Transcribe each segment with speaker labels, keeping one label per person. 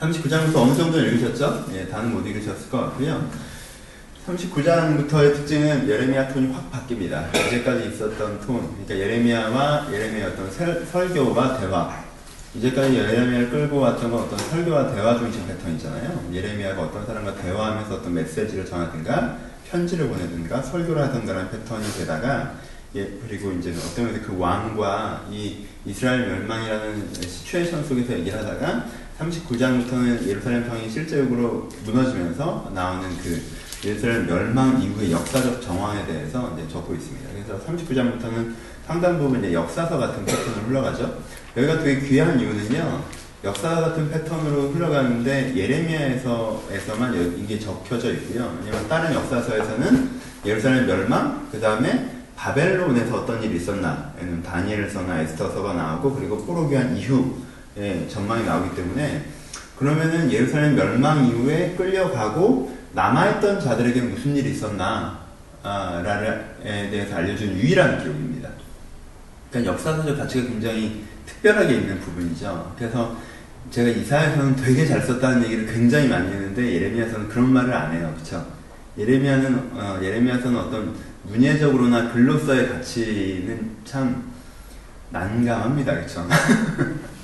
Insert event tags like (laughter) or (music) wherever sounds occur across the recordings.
Speaker 1: 39장부터 어느 정도 읽으셨죠? 예, 다는 못 읽으셨을 것 같고요. 39장부터의 특징은 예레미야 톤이 확 바뀝니다. 이제까지 있었던 톤, 그러니까 예레미야와 예레미야 어떤 설, 설교와 대화. 이제까지 예레미야를 끌고 왔던 건 어떤 설교와 대화 중심 패턴이잖아요. 예레미야가 어떤 사람과 대화하면서 어떤 메시지를 전하든가, 편지를 보내든가, 설교를 하든가라는 패턴이 되다가, 예, 그리고 이제 어떤 면에서 그 왕과 이 이스라엘 멸망이라는 시츄에이션 속에서 얘기를 하다가 39장부터는 예루살렘 성이 실제적으로 무너지면서 나오는 그 예루살렘 멸망 이후의 역사적 정황에 대해서 이제 적고 있습니다. 그래서 39장부터는 상당 부분 이제 역사서 같은 패턴으로 흘러가죠. 여기가 되게 귀한 이유는요. 역사 같은 패턴으로 흘러가는데 예레미야에서에서만 이게 적혀져 있고요. 왜냐면 다른 역사서에서는 예루살렘 멸망, 그 다음에 바벨론에서 어떤 일이 있었나, 다니엘서나 에스터서가 나오고 그리고 포로기한 이후 의 전망이 나오기 때문에 그러면은 예루살렘 멸망 이후에 끌려가고 남아있던 자들에게 무슨 일이 있었나, 라에 대해서 알려준 유일한 기록입니다. 그러니까 역사서적 가치가 굉장히 특별하게 있는 부분이죠. 그래서 제가 이사에서는 되게 잘 썼다는 얘기를 굉장히 많이 했는데 예레미야서는 그런 말을 안 해요. 그쵸? 예레미야는, 어, 예레미야서는 어떤 문예적으로나 글로서의 가치는 참 난감합니다. 그쵸? (laughs)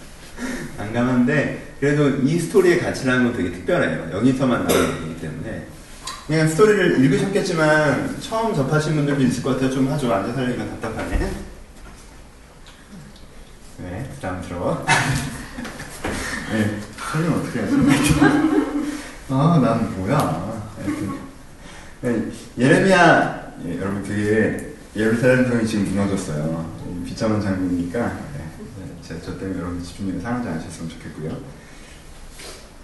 Speaker 1: (laughs) 난감한데 그래도 이 스토리의 가치라는 건 되게 특별해요. 여기서만 나오는 얘기기 때문에 그냥 스토리를 읽으셨겠지만 처음 접하신 분들도 있을 것 같아요. 좀 하죠. 앉아서 하려니까 답답하네. 네, 부담스러워. (laughs) 네, 설명 어떻게 하지? (laughs) 아, 난 뭐야. 네, 예레미야, 예, 여러분 그게 예루살렘 성이 지금 무너졌어요. 비참한 장면이니까 네, 제, 저 때문에 여러분 집중력이 상하지 않으셨으면 좋겠고요.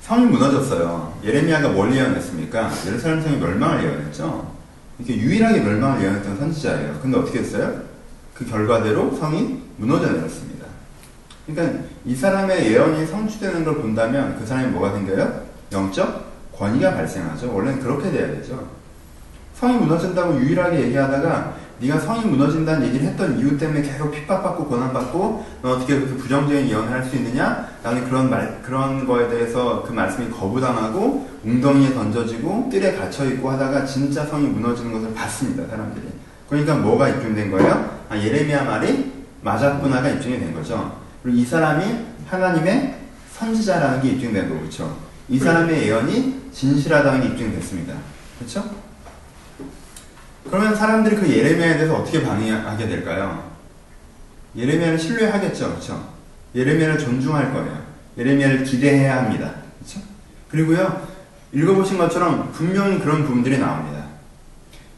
Speaker 1: 성이 무너졌어요. 예레미야가 뭘 예언했습니까? 예루살렘 성이 멸망을 예언했죠. 이렇게 유일하게 멸망을 예언했던 선지자예요. 근데 어떻게 했어요? 그 결과대로 성이 무너져 내렸습니다. 그러니까 이 사람의 예언이 성취되는 걸 본다면 그 사람이 뭐가 생겨요? 영적 권위가 발생하죠. 원래는 그렇게 돼야 되죠. 성이 무너진다고 유일하게 얘기하다가 네가 성이 무너진다는 얘기를 했던 이유 때문에 계속 핍박받고 고난받고 너 어떻게 그렇게 부정적인 예언을 할 수 있느냐? 라는 그런 말 그런 거에 대해서 그 말씀이 거부당하고 웅덩이에 던져지고 뜰에 갇혀 있고 하다가 진짜 성이 무너지는 것을 봤습니다 사람들이. 그러니까 뭐가 입증된 거예요? 아, 예레미야 말이 맞았구나가 입증이 된 거죠. 그리고 이 사람이 하나님의 선지자라는 게 입증된 거고 그렇죠. 이 사람의 예언이 진실하다는 게 입증됐습니다. 그렇죠? 그러면 사람들이 그 예레미야에 대해서 어떻게 반응하게 될까요? 예레미야를 신뢰하겠죠. 그렇죠? 예레미야를 존중할 거예요. 예레미야를 기대해야 합니다. 그렇죠? 그리고요. 읽어보신 것처럼 분명히 그런 부분들이 나옵니다.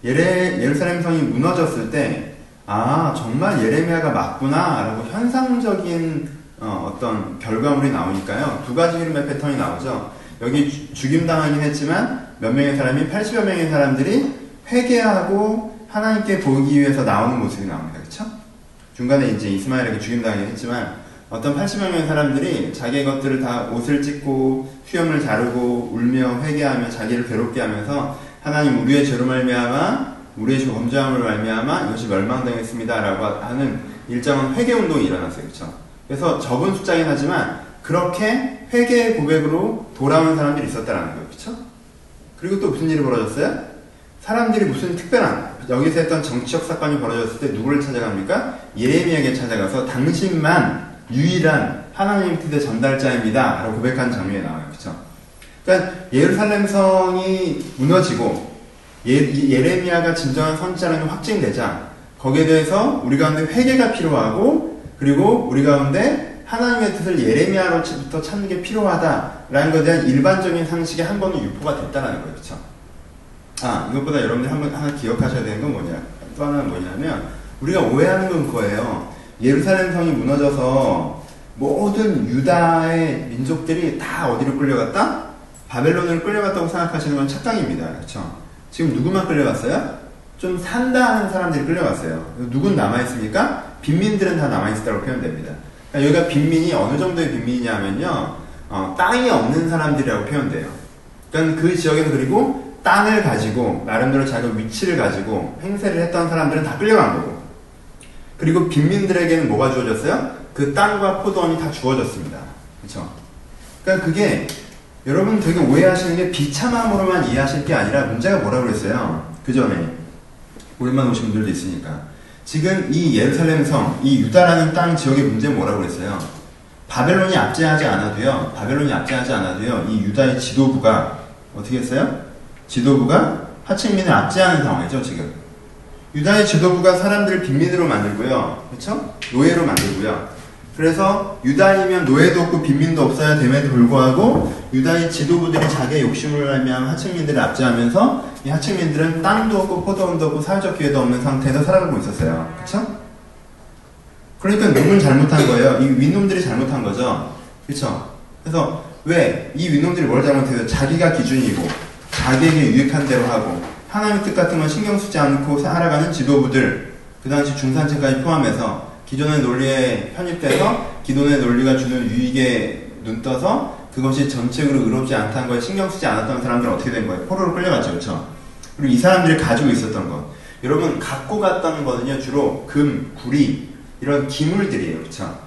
Speaker 1: 예레, 예루살렘 성이 무너졌을 때, 아, 정말 예레미야가 맞구나, 라고 현상적인 어, 떤 결과물이 나오니까요. 두 가지 흐름의 패턴이 나오죠. 여기 죽임당하긴 했지만, 몇 명의 사람이, 80여 명의 사람들이 회개하고 하나님께 보기 위해서 나오는 모습이 나옵니다. 그쵸? 중간에 이제 이스마엘에게 죽임당하긴 했지만, 어떤 80여 명의 사람들이 자기의 것들을 다 옷을 찢고 수염을 자르고 울며 회개하며 자기를 괴롭게 하면서 하나님 우리의 죄로 말미암아 우리의 범죄함을 말미암아 이것이 멸망당했습니다라고 하는 일정한 회개 운동이 일어났어요. 그렇죠? 그래서 적은 숫자긴 하지만 그렇게 회개의 고백으로 돌아오는 사람들이 있었다라는 거예요. 그렇죠? 그리고 또 무슨 일이 벌어졌어요? 사람들이 무슨 특별한 여기서 했던 정치적 사건이 벌어졌을 때 누구를 찾아갑니까? 예레미야에게 찾아가서 당신만 유일한 하나님 뜻의 전달자입니다. 라고 고백한 장면이 나와요. 그렇죠? 그러니까 예루살렘 성이 무너지고 예, 레미야가 진정한 선지자라는 게 확증되자 거기에 대해서 우리 가운데 회개가 필요하고 그리고 우리 가운데 하나님의 뜻을 예레미야로부터 찾는 게 필요하다라는 것에 대한 일반적인 상식이 한 번은 유포가 됐다는 거예요. 그렇죠? 아, 이것보다 여러분들이 한번 하나 기억하셔야 되는 건 뭐냐? 또 하나는 뭐냐면 우리가 오해하는 건 그거예요. 예루살렘 성이 무너져서 모든 유다의 민족들이 다 어디로 끌려갔다? 바벨론으로 끌려갔다고 생각하시는 건 착각입니다. 그렇죠? 지금 누구만 끌려갔어요? 좀 산다 하는 사람들이 끌려갔어요. 누군 남아있습니까? 빈민들은 다 남아있었다고 표현됩니다. 그러니까 여기가 빈민이 어느 정도의 빈민이냐면요. 어, 땅이 없는 사람들이라고 표현돼요. 그러니까 그 지역에서 그리고 땅을 가지고 나름대로 자기 위치를 가지고 행세를 했던 사람들은 다 끌려간 거고 그리고 빈민들에게는 뭐가 주어졌어요? 그 땅과 포도원이 다 주어졌습니다. 그렇죠? 그러니까 그게 여러분 되게 오해하시는 게 비참함으로만 이해하실 게 아니라 문제가 뭐라고 그랬어요? 그 전에 오랜만에 오신 분들도 있으니까 지금 이 예루살렘 성, 이 유다라는 땅 지역의 문제는 뭐라고 그랬어요? 바벨론이 압제하지 않아도요, 바벨론이 압제하지 않아도요, 이 유다의 지도부가 어떻게 했어요? 지도부가 하층민을 압제하는 상황이죠, 지금. 유다의 지도부가 사람들을 빈민으로 만들고요, 그렇죠? 노예로 만들고요. 그래서 유다이면 노예도 없고 빈민도 없어야 됨에도 불구하고 유다의 지도부들이 자기의 욕심을 하면 하층민들을 압제하면서 이 하층민들은 땅도 없고 포도원도 없고 사회적 기회도 없는 상태에서 살아가고 있었어요. 그쵸? 그러니까 누군 잘못한 거예요? 이 윗놈들이 잘못한 거죠. 그쵸? 그래서 왜? 이 윗놈들이 뭘 잘못해요? 자기가 기준이고 자기에게 유익한 대로 하고 하나님의 뜻 같은 건 신경 쓰지 않고 살아가는 지도부들 그 당시 중산층까지 포함해서 기존의 논리에 편입돼서 기존의 논리가 주는 유익에 눈떠서 그것이 전체적으로 의롭지 않다는 거에 신경 쓰지 않았던 사람들은 어떻게 된 거예요? 포로로 끌려갔죠, 그렇죠? 그리고 이 사람들이 가지고 있었던 것, 여러분 갖고 갔던 거는요 주로 금, 구리 이런 기물들이에요, 그렇죠?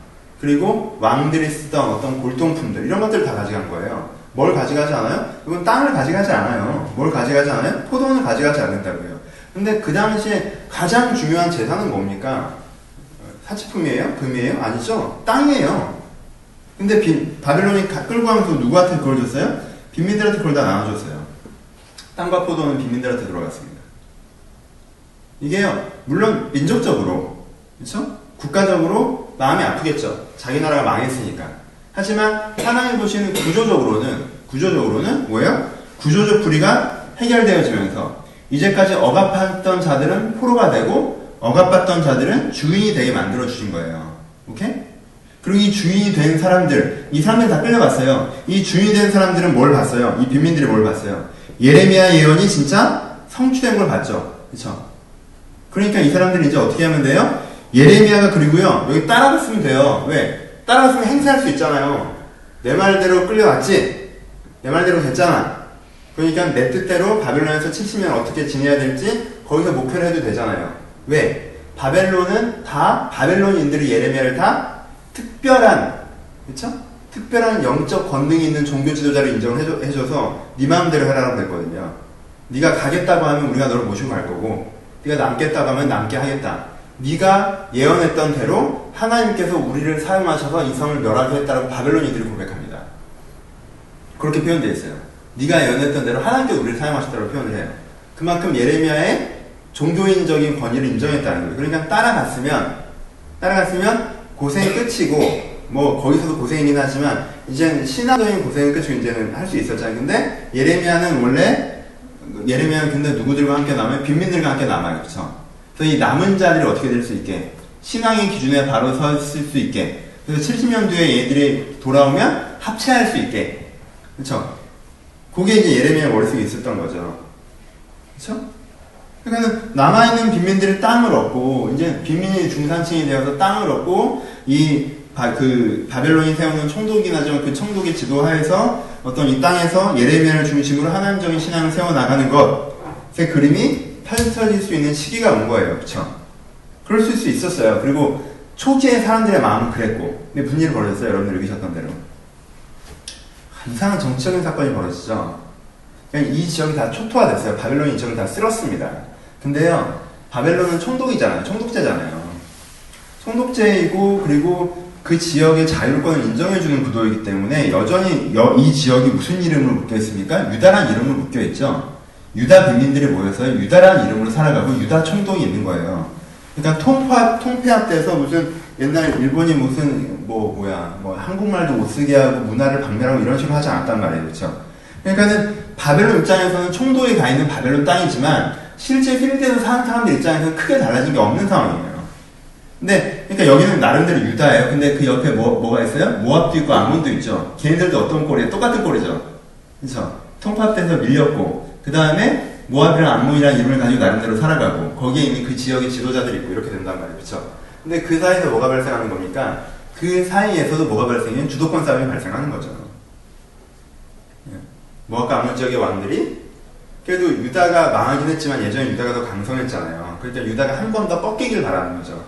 Speaker 1: 그리고 왕들이 쓰던 어떤 골동품들 이런 것들을 다 가져간 거예요. 뭘 가져가지 않아요? 이건 땅을 가져가지 않아요. 뭘 가져가지 않아요? 포도원을 가져가지 않는다고요. 근데 그 당시에 가장 중요한 재산은 뭡니까? 사치품이에요? 금이에요? 아니죠? 땅이에요. 근데 빈, 바벨론이 끌고 가면서 누구한테 그걸 줬어요? 빈민들한테 그걸 다 나눠줬어요. 땅과 포도는 빈민들한테 들어갔습니다. 이게요, 물론 민족적으로, 그렇죠? 국가적으로 마음이 아프겠죠. 자기 나라가 망했으니까. 하지만 하나님 보시는 구조적으로는 구조적으로는 뭐예요? 구조적 불의가 해결되어지면서 이제까지 억압했던 자들은 포로가 되고 억압받던 자들은 주인이 되게 만들어 주신 거예요. 오케이? 그리고 이 주인이 된 사람들, 이 사람들 다 끌려갔어요. 이 주인이 된 사람들은 뭘 봤어요? 이 빈민들이 뭘 봤어요? 예레미야 예언이 진짜 성취된 걸 봤죠. 그쵸? 그러니까 이 사람들이 이제 어떻게 하면 돼요? 예레미야가 그리고요, 여기 따라갔으면 돼요. 왜? 따라갔으면 행사할 수 있잖아요. 내 말대로 끌려왔지? 내 말대로 됐잖아. 그러니까 내 뜻대로 바빌론에서 70년 어떻게 지내야 될지 거기서 목표를 해도 되잖아요. 왜? 바벨론은 다 바벨론인들이 예레미야를 다 특별한 그렇죠? 특별한 영적 권능이 있는 종교 지도자를 인정을 해줘, 해줘서 네 마음대로 해라라고 했거든요. 네가 가겠다고 하면 우리가 너를 모시고 갈 거고 네가 남겠다고 하면 남게 하겠다. 네가 예언했던 대로 하나님께서 우리를 사용하셔서 이 성을 멸하게 했다고 바벨론인들이 고백합니다. 그렇게 표현되어 있어요. 네가 예언했던 대로 하나님께서 우리를 사용하셨다고 표현을 해요. 그만큼 예레미야의 종교인적인 권위를 인정했다는 거예요. 그러니까 따라갔으면 따라갔으면 고생이 끝이고 뭐 거기서도 고생이긴 하지만 이제는 신화적인 고생은 끝이고 이제는 할 수 있었잖아요. 근데 예레미야는 원래 예레미야는 근데 누구들과 함께 남아요? 빈민들과 함께 남아요. 그렇죠? 그래서 이 남은 자들이 어떻게 될 수 있게 신앙의 기준에 바로 섰을 수 있게 그래서 70년 뒤에 얘들이 돌아오면 합체할 수 있게 그렇죠? 그게 이제 예레미야 머릿속에 있었던 거죠. 그렇죠? 그러니까 남아있는 빈민들이 땅을 얻고 이제 빈민이 중산층이 되어서 땅을 얻고 이 바, 그 바벨론이 세우는 총독이나죠 그 총독의 지도하에서 어떤 이 땅에서 예레미야를 중심으로 하나님적인 신앙을 세워 나가는 것의 그림이 펼쳐질 수 있는 시기가 온 거예요, 그렇죠? 그럴 수 있었어요. 그리고 초기에 사람들의 마음은 그랬고, 근데 무슨 일이 벌어졌어요, 여러분들 여기셨던 대로. 이상한 정치적인 사건이 벌어지죠. 이 지역이 다 초토화됐어요. 바벨론이 이 지역을 다 쓸었습니다. 근데요, 바벨론은 총독이잖아요. 총독제잖아요. 총독제이고, 그리고 그 지역의 자율권을 인정해주는 구도이기 때문에 여전히 이 지역이 무슨 이름으로 묶여있습니까? 유다란 이름으로 묶여있죠. 유다 빈민들이 모여서 유다라는 이름으로 살아가고 유다 총독이 있는 거예요. 그러니까 통합, 통폐합 돼서 무슨 옛날 일본이 무슨 뭐 뭐야 뭐 한국말도 못 쓰게 하고 문화를 박멸하고 이런 식으로 하지 않았단 말이에요, 그렇죠? 그러니까는 바벨론 입장에서는 총독이 가 있는 바벨론 땅이지만 실제 필리핀에서 사는 사람들 입장에서는 크게 달라진 게 없는 상황이에요. 근데 그러니까 여기는 나름대로 유다예요. 근데 그 옆에 뭐 뭐가 있어요? 모압도 있고 아몬도 있죠. 걔네들도 어떤 꼴이에요? 똑같은 꼴이죠. 그렇죠? 통합돼서 밀렸고 그 다음에 모압이랑 암몬이라는 이름을 가지고 나름대로 살아가고 거기에 있는 그 지역의 지도자들이 있고 이렇게 된단 말이에요. 그렇죠? 근데 그 사이에서 뭐가 발생하는 겁니까? 그 사이에서도 뭐가 발생해요? 주도권 싸움이 발생하는 거죠. 예. 모압과 암몬 지역의 왕들이 그래도 유다가 망하긴 했지만 예전에 유다가 더 강성했잖아요. 그러니까 유다가 한 번 더 꺾이길 바라는 거죠.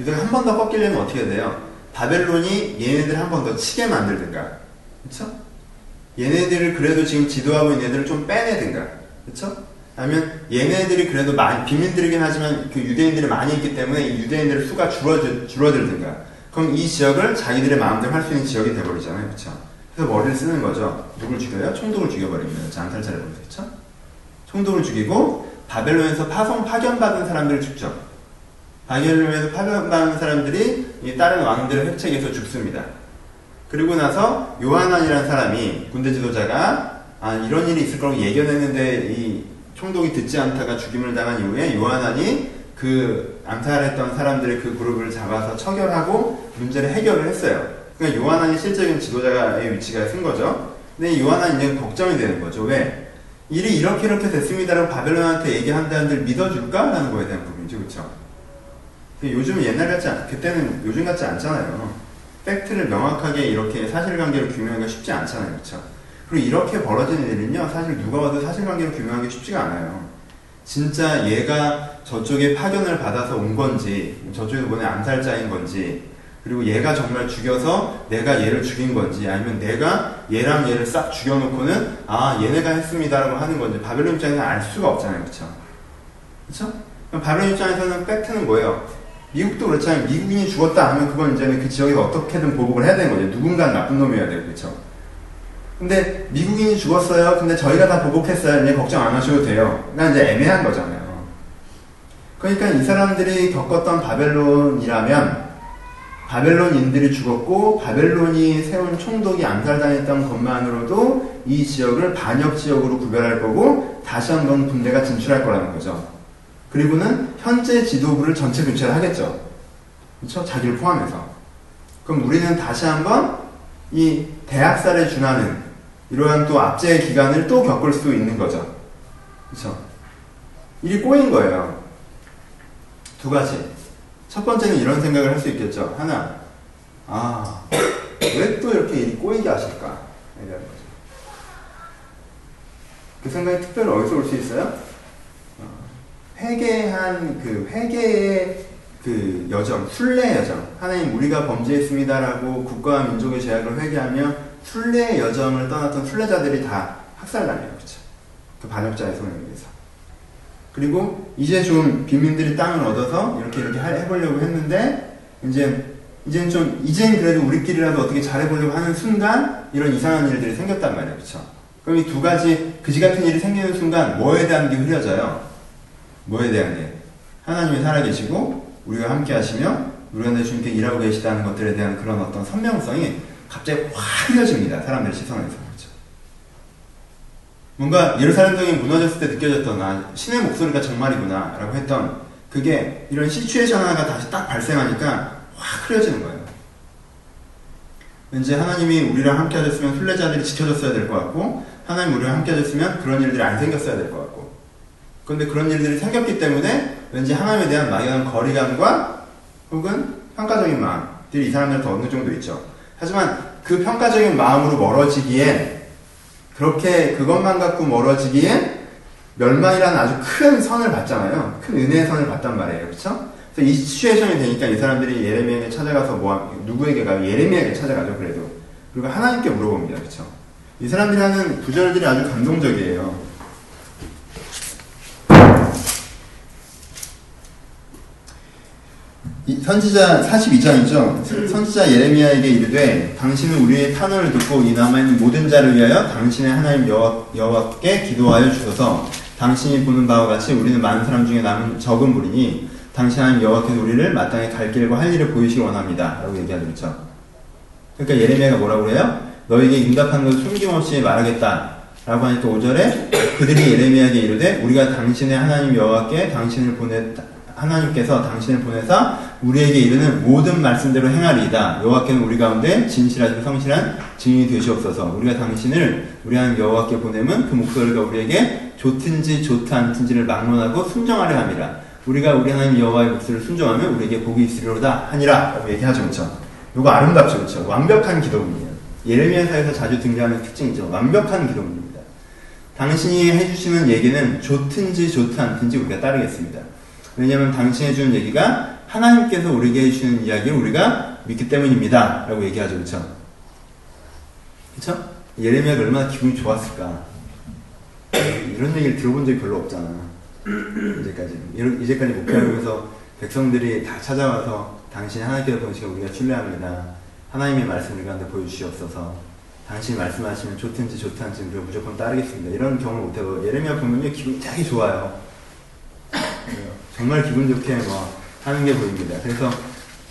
Speaker 1: 유다가 한 번 더 꺾이려면 어떻게 돼요? 바벨론이 얘네들 한 번 더 치게 만들든가. 그쵸? 얘네들을 그래도 지금 지도하고 있는 애들을 좀 빼내든가. 그쵸? 아니면 얘네들이 그래도 많이, 비민들이긴 하지만 그 유대인들이 많이 있기 때문에 이 유대인들의 수가 줄어들, 줄어들든가. 그럼 이 지역을 자기들의 마음대로 할 수 있는 지역이 돼버리잖아요. 그쵸? 그래서 머리를 쓰는 거죠. 누굴 죽여요? 총독을 죽여버립니다. 자, 안탈자를 보세요. 그쵸? 총독을 죽이고 바벨론에서 파송 파견받은 사람들을 죽죠. 바벨론에서 파견받은 사람들이 이 다른 왕들의 획책에서 죽습니다. 그리고 나서 요하난이라는 사람이 군대 지도자가 아 이런 일이 있을 거라고 예견했는데 이 총독이 듣지 않다가 죽임을 당한 이후에 요하난이 그 암살했던 사람들의 그 그룹을 잡아서 처결하고 문제를 해결을 했어요. 그러니까 요하난이 실적인 지도자의 위치가 쓴 거죠. 근데 요하난이 이제 걱정이 되는 거죠. 왜? 일이 이렇게 이렇게 됐습니다라고 바벨론한테 얘기한다는들 믿어줄까? 라는 거에 대한 부분이죠. 그쵸? 요즘 옛날 같지 않, 그때는 요즘 같지 않잖아요. 팩트를 명확하게 이렇게 사실관계를 규명하기가 쉽지 않잖아요. 그쵸? 그리고 이렇게 벌어진 일은요, 사실 누가 봐도 사실관계를 규명하기 쉽지가 않아요. 진짜 얘가 저쪽에 파견을 받아서 온 건지, 저쪽에서 보낸 암살자인 건지, 그리고 얘가 정말 죽여서 내가 얘를 죽인 건지, 아니면 내가 얘랑 얘를 싹 죽여놓고는, 아, 얘네가 했습니다라고 하는 건지, 바벨론 입장에서는 알 수가 없잖아요. 그쵸? 그쵸? 바벨론 입장에서는 팩트는 뭐예요? 미국도 그렇잖아요. 미국인이 죽었다 하면 그건 이제는 그 지역에서 어떻게든 보복을 해야 되는 거죠. 누군가 나쁜 놈이어야 되고, 그쵸? 근데 미국인이 죽었어요. 근데 저희가 다 보복했어요. 이제 걱정 안 하셔도 돼요. 그러니까 이제 애매한 거잖아요. 그러니까 이 사람들이 겪었던 바벨론이라면 바벨론인들이 죽었고 바벨론이 세운 총독이 암살당했던 것만으로도 이 지역을 반역 지역으로 구별할 거고 다시 한번 군대가 진출할 거라는 거죠. 그리고는 현재 지도부를 전체 교체를 하겠죠. 그렇죠? 자기를 포함해서. 그럼 우리는 다시 한번 이 대학살에 준하는 이러한 또 압제의 기간을 또 겪을 수 있는 거죠. 그렇죠? 일이 꼬인 거예요. 두 가지. 첫 번째는 이런 생각을 할 수 있겠죠. 하나, 아, 왜 또 이렇게 일이 꼬이게 하실까? 이런 거죠. 그 생각이 특별히 어디서 올 수 있어요? 어, 회개한 그 회개의 그 여정, 순례 여정. 하나님 우리가 범죄했습니다라고 국가와 민족의 죄악을 회개하며 순례 여정을 떠났던 순례자들이 다 학살당해요. 그쵸? 그 반역자의 손에 의해서. 그리고 이제 좀 빈민들이 땅을 얻어서 이렇게 이렇게 해보려고 했는데 이제 이제는 좀 이제는 그래도 우리끼리라도 어떻게 잘해보려고 하는 순간 이런 이상한 일들이 생겼단 말이에요, 그렇죠? 그럼 이 두 가지 그지 같은 일이 생기는 순간 뭐에 대한 게 흐려져요? 뭐에 대한 게 하나님이 살아계시고 우리가 함께 하시며 우리가 내 주님께 일하고 계시다는 것들에 대한 그런 어떤 선명성이 갑자기 확 흐려집니다. 사람들의 시선에서. 그렇죠? 뭔가 예루살렘 성이 무너졌을 때 느껴졌던 아, 신의 목소리가 정말이구나 라고 했던 그게 이런 시츄에이션 하나가 다시 딱 발생하니까 확 흐려지는 거예요. 왠지 하나님이 우리랑 함께 하셨으면 순례자들이 지켜줬어야 될 것 같고 하나님 우리랑 함께 하셨으면 그런 일들이 안 생겼어야 될 것 같고 그런데 그런 일들이 생겼기 때문에 왠지 하나님에 대한 막연한 거리감과 혹은 평가적인 마음들이 이 사람들한테 어느 정도 있죠. 하지만 그 평가적인 마음으로 멀어지기엔 그렇게 그것만 갖고 멀어지기엔 멸망이라는 아주 큰 선을 받잖아요. 큰 은혜의 선을 받단 말이에요. 그렇죠? 그래서 이 시츄에이션이 되니까 이 사람들이 예레미야에게 찾아가서 뭐 누구에게 가요? 예레미야에게 찾아가죠. 그래도 그리고 하나님께 물어봅니다. 그렇죠? 이 사람들이 하는 구절들이 아주 감동적이에요. 선지자 42장이죠. 선지자 예레미야에게 이르되 당신은 우리의 탄원을 듣고 이 남아있는 모든 자를 위하여 당신의 하나님 여호와, 여호와 께 기도하여 주소서. 당신이 보는 바와 같이 우리는 많은 사람 중에 남은 적은 무리니 당신 하나님 여호와께서 우리를 마땅히 갈 길과 할 일을 보이시기 원합니다. 라고 얘기하고 있죠. 그러니까 예레미야가 뭐라고 그래요? 너에게 응답한 것을 숨김없이 말하겠다. 라고 하니까 5절에 그들이 예레미야에게 이르되 우리가 당신의 하나님 여호와께 당신을 보냈다. 하나님께서 당신을 보내사 우리에게 이르는 모든 말씀대로 행하리이다. 여호와께는 우리 가운데 진실하시고 성실한 증인이 되시옵소서. 우리가 당신을 우리 하나님 여호와께 보내면 그 목소리가 우리에게 좋든지 좋지 않든지를 막론하고 순정하려 함이라. 우리가 우리 하나님 여호와의 목소리를 순종하면 우리에게 복이 있으리로다 하니라. 라고 얘기하죠. 그렇죠? 이거 아름답죠. 그렇죠? 완벽한 기도문이에요. 예레미야서에서 자주 등장하는 특징이죠. 완벽한 기도문입니다. 당신이 해주시는 얘기는 좋든지 좋지 않든지 우리가 따르겠습니다. 왜냐하면 당신이 해주는 얘기가 하나님께서 우리에게 해주시는 이야기를 우리가 믿기 때문입니다. 라고 얘기하죠. 그쵸? 그쵸? 예레미야가 얼마나 기분이 좋았을까. 이런 얘기를 들어본 적이 별로 없잖아. 이제까지. 이제까지 목회하면서 백성들이 다 찾아와서 당신이 하나님께서 보시고 우리가 신뢰합니다. 하나님의 말씀을 우리한테 보여주시옵소서. 당신이 말씀하시면 좋든지 좋든지 우리가 무조건 따르겠습니다. 이런 경험을 못해도 예레미야 보면요 기분이 되게 좋아요. 정말 기분 좋게 뭐 하는 게 보입니다. 그래서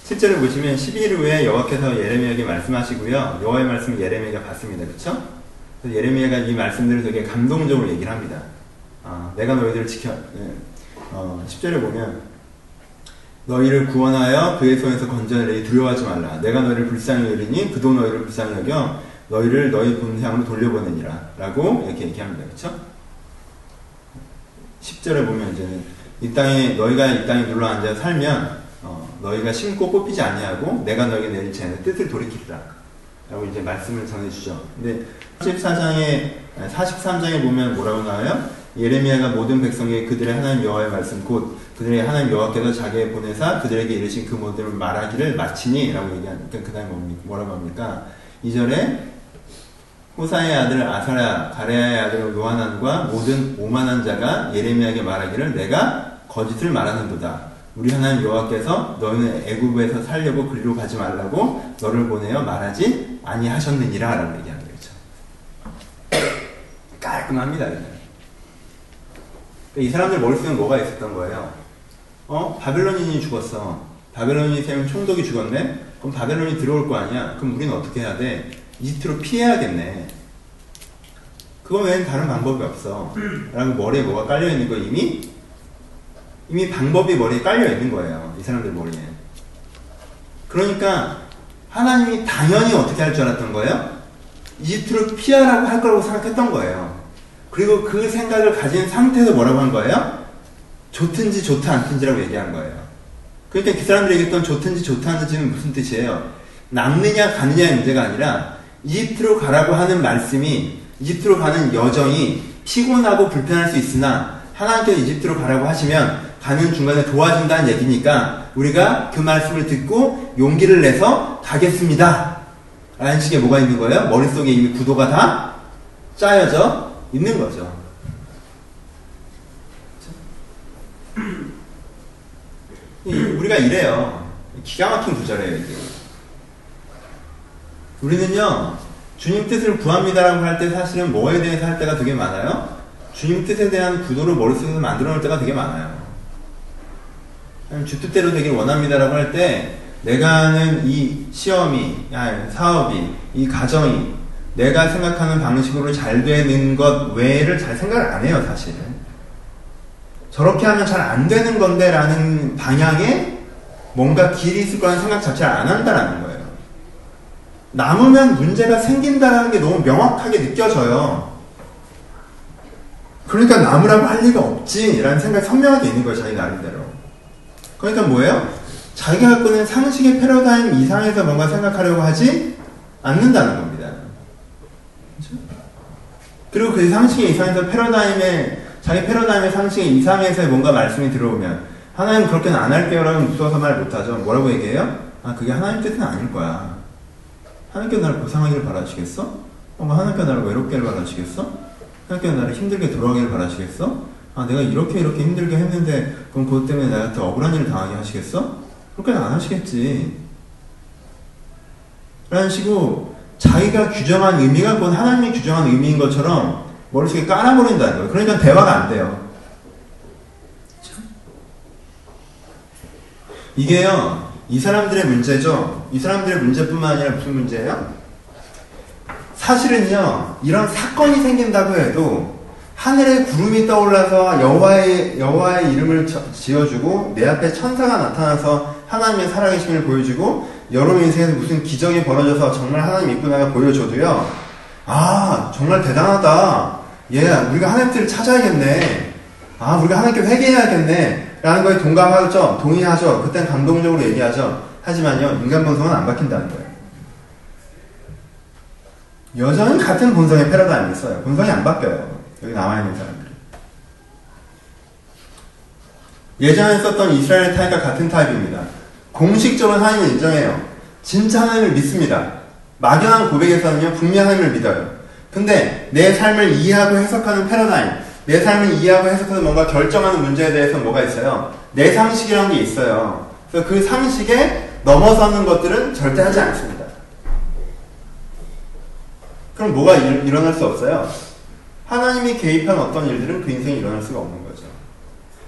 Speaker 1: 실제로 보시면 12일 후에 여호와께서 예레미야에게 말씀하시고요. 여호와의 말씀을 예레미야가 받습니다. 그렇죠? 예레미야가 이 말씀들을 되게 감동적으로 얘기를 합니다. 아, 내가 너희들을 지켜 네. 어, 10절에 보면 너희를 구원하여 그의 손에서 건져내리 두려워하지 말라. 내가 너희를 불쌍히 여리니 그도 너희를 불쌍히 여겨 너희를 너희 본향으로 돌려보내니라. 라고 이렇게 얘기합니다. 그렇죠? 10절에 보면 이제 이 땅에 너희가 이 땅에 눌러 앉아 살면 어, 너희가 심고 뽑히지 아니하고 내가 너희에게 내릴 제 뜻을 돌이키리라. 라고 이제 말씀을 전해주죠. 근데 14장에 43장에 보면 뭐라고 나와요? 예레미야가 모든 백성에게 그들의 하나님 여호와의 말씀 곧 그들의 하나님 여호와께서 자기의 보내사 그들에게 이르신 그 모든 말하기를 마치니라고 얘기하니까 그다음에? 뭐라고 합니까? 2절에 호사의 아들 아사랴 가레아의 아들 요하난과 모든 오만한 자가 예레미야에게 말하기를 내가 거짓을 말하는도다. 우리 하나님 여호와께서 너희는 애굽에서 살려고 그리로 가지 말라고 너를 보내어 말하지 아니하셨느니라라고 얘기하는 거죠. 깔끔합니다. 그냥. 이 사람들 머릿속에 뭐가 있었던 거예요? 어? 바벨론인이 죽었어. 바벨론인이 세운 총독이 죽었네? 그럼 바벨론이 들어올 거 아니야? 그럼 우리는 어떻게 해야 돼? 이집트로 피해야겠네. 그거 외엔 다른 방법이 없어. 라고 머리에 뭐가 깔려있는 거 이미? 이미 방법이 머리에 깔려 있는 거예요. 이 사람들 머리에. 그러니까 하나님이 당연히 어떻게 할 줄 알았던 거예요? 이집트로 피하라고 할 거라고 생각했던 거예요. 그리고 그 생각을 가진 상태에서 뭐라고 한 거예요? 좋든지 좋다 않든지라고 얘기한 거예요. 그러니까 그 사람들이 얘기했던 좋든지 좋다 않든지는 무슨 뜻이에요? 남느냐 가느냐의 문제가 아니라 이집트로 가라고 하는 말씀이 이집트로 가는 여정이 피곤하고 불편할 수 있으나 하나님께서 이집트로 가라고 하시면 가는 중간에 도와준다는 얘기니까 우리가 그 말씀을 듣고 용기를 내서 가겠습니다. 라는 식의 뭐가 있는 거예요? 머릿속에 이미 구도가 다 짜여져 있는 거죠. 우리가 이래요. 기가 막힌 구절이에요, 이게. 우리는요, 주님 뜻을 구합니다라고 할 때 사실은 뭐에 대해서 할 때가 되게 많아요? 주님 뜻에 대한 구도를 머릿속에서 만들어 놓을 때가 되게 많아요. 주 뜻대로 되길 원합니다라고 할 때, 내가 하는 이 시험이, 사업이, 이 가정이, 내가 생각하는 방식으로 잘 되는 것 외를 잘 생각을 안 해요, 사실은. 저렇게 하면 잘 안 되는 건데 라는 방향에 뭔가 길이 있을 거라는 생각 자체를 안 한다라는 거예요. 남으면 문제가 생긴다는 게 너무 명확하게 느껴져요. 그러니까 남으라고 할 리가 없지 라는 생각이 선명하게 있는 거예요, 자기 나름대로. 그러니까 뭐예요? 자기가 갖고 있는 상식의 패러다임 이상에서 뭔가 생각하려고 하지 않는다는 겁니다. 그리고 그 상식의 이상에서 패러다임의 자기 패러다임의 상식의 이상에서 뭔가 말씀이 들어오면 하나님 그렇게는 안 할게요라면 무서워서 말 못하죠. 뭐라고 얘기해요? 아 그게 하나님 뜻은 아닐 거야. 하나님께 나를 고상하기를 바라시겠어? 뭔가 하나님께 나를 외롭게 바라시겠어? 하나님께 나를 힘들게 돌아가기를 바라시겠어? 아 내가 이렇게 이렇게 힘들게 했는데 그럼 그것 때문에 나한테 억울한 일을 당하게 하시겠어? 그렇게는 안 하시겠지. 라는 식으로 자기가 규정한 의미가 곧 하나님이 규정한 의미인 것처럼 머릿속에 깔아버린다는 거예요. 그러니까 대화가 안 돼요. 이게요, 이 사람들의 문제죠. 이 사람들의 문제뿐만 아니라 무슨 문제예요? 사실은요, 이런 사건이 생긴다고 해도 하늘에 구름이 떠올라서 여호와의 여호와의 이름을 지어주고 내 앞에 천사가 나타나서 하나님의 살아계심을 보여주고 여러분 인생에서 무슨 기적이 벌어져서 정말 하나님 이쁘다가 보여줘도요. 아 정말 대단하다. 예, 우리가 하나님 뜻을 찾아야겠네. 아 우리가 하나님께 회개해야겠네. 라는 거에 동감하죠. 동의하죠. 그땐 감동적으로 얘기하죠. 하지만요 인간 본성은 안 바뀐다는 거예요. 여전히 같은 본성의 패러다임이 있어요. 본성이 안 바뀌어요. 여기 나와 있는 사람들이. 예전에 썼던 이스라엘 타입과 같은 타입입니다. 공식적으로 하나님을 인정해요. 진짜 하나님을 믿습니다. 막연한 고백에서는요, 분명 하나님을 믿어요. 근데 내 삶을 이해하고 해석하는 패러다임, 내 삶을 이해하고 해석하는 뭔가 결정하는 문제에 대해서 뭐가 있어요? 내 상식이라는 게 있어요. 그래서 그 상식에 넘어서는 것들은 절대 하지 않습니다. 그럼 뭐가 일, 일어날 수 없어요? 하나님이 개입한 어떤 일들은 그 인생에 일어날 수가 없는 거죠.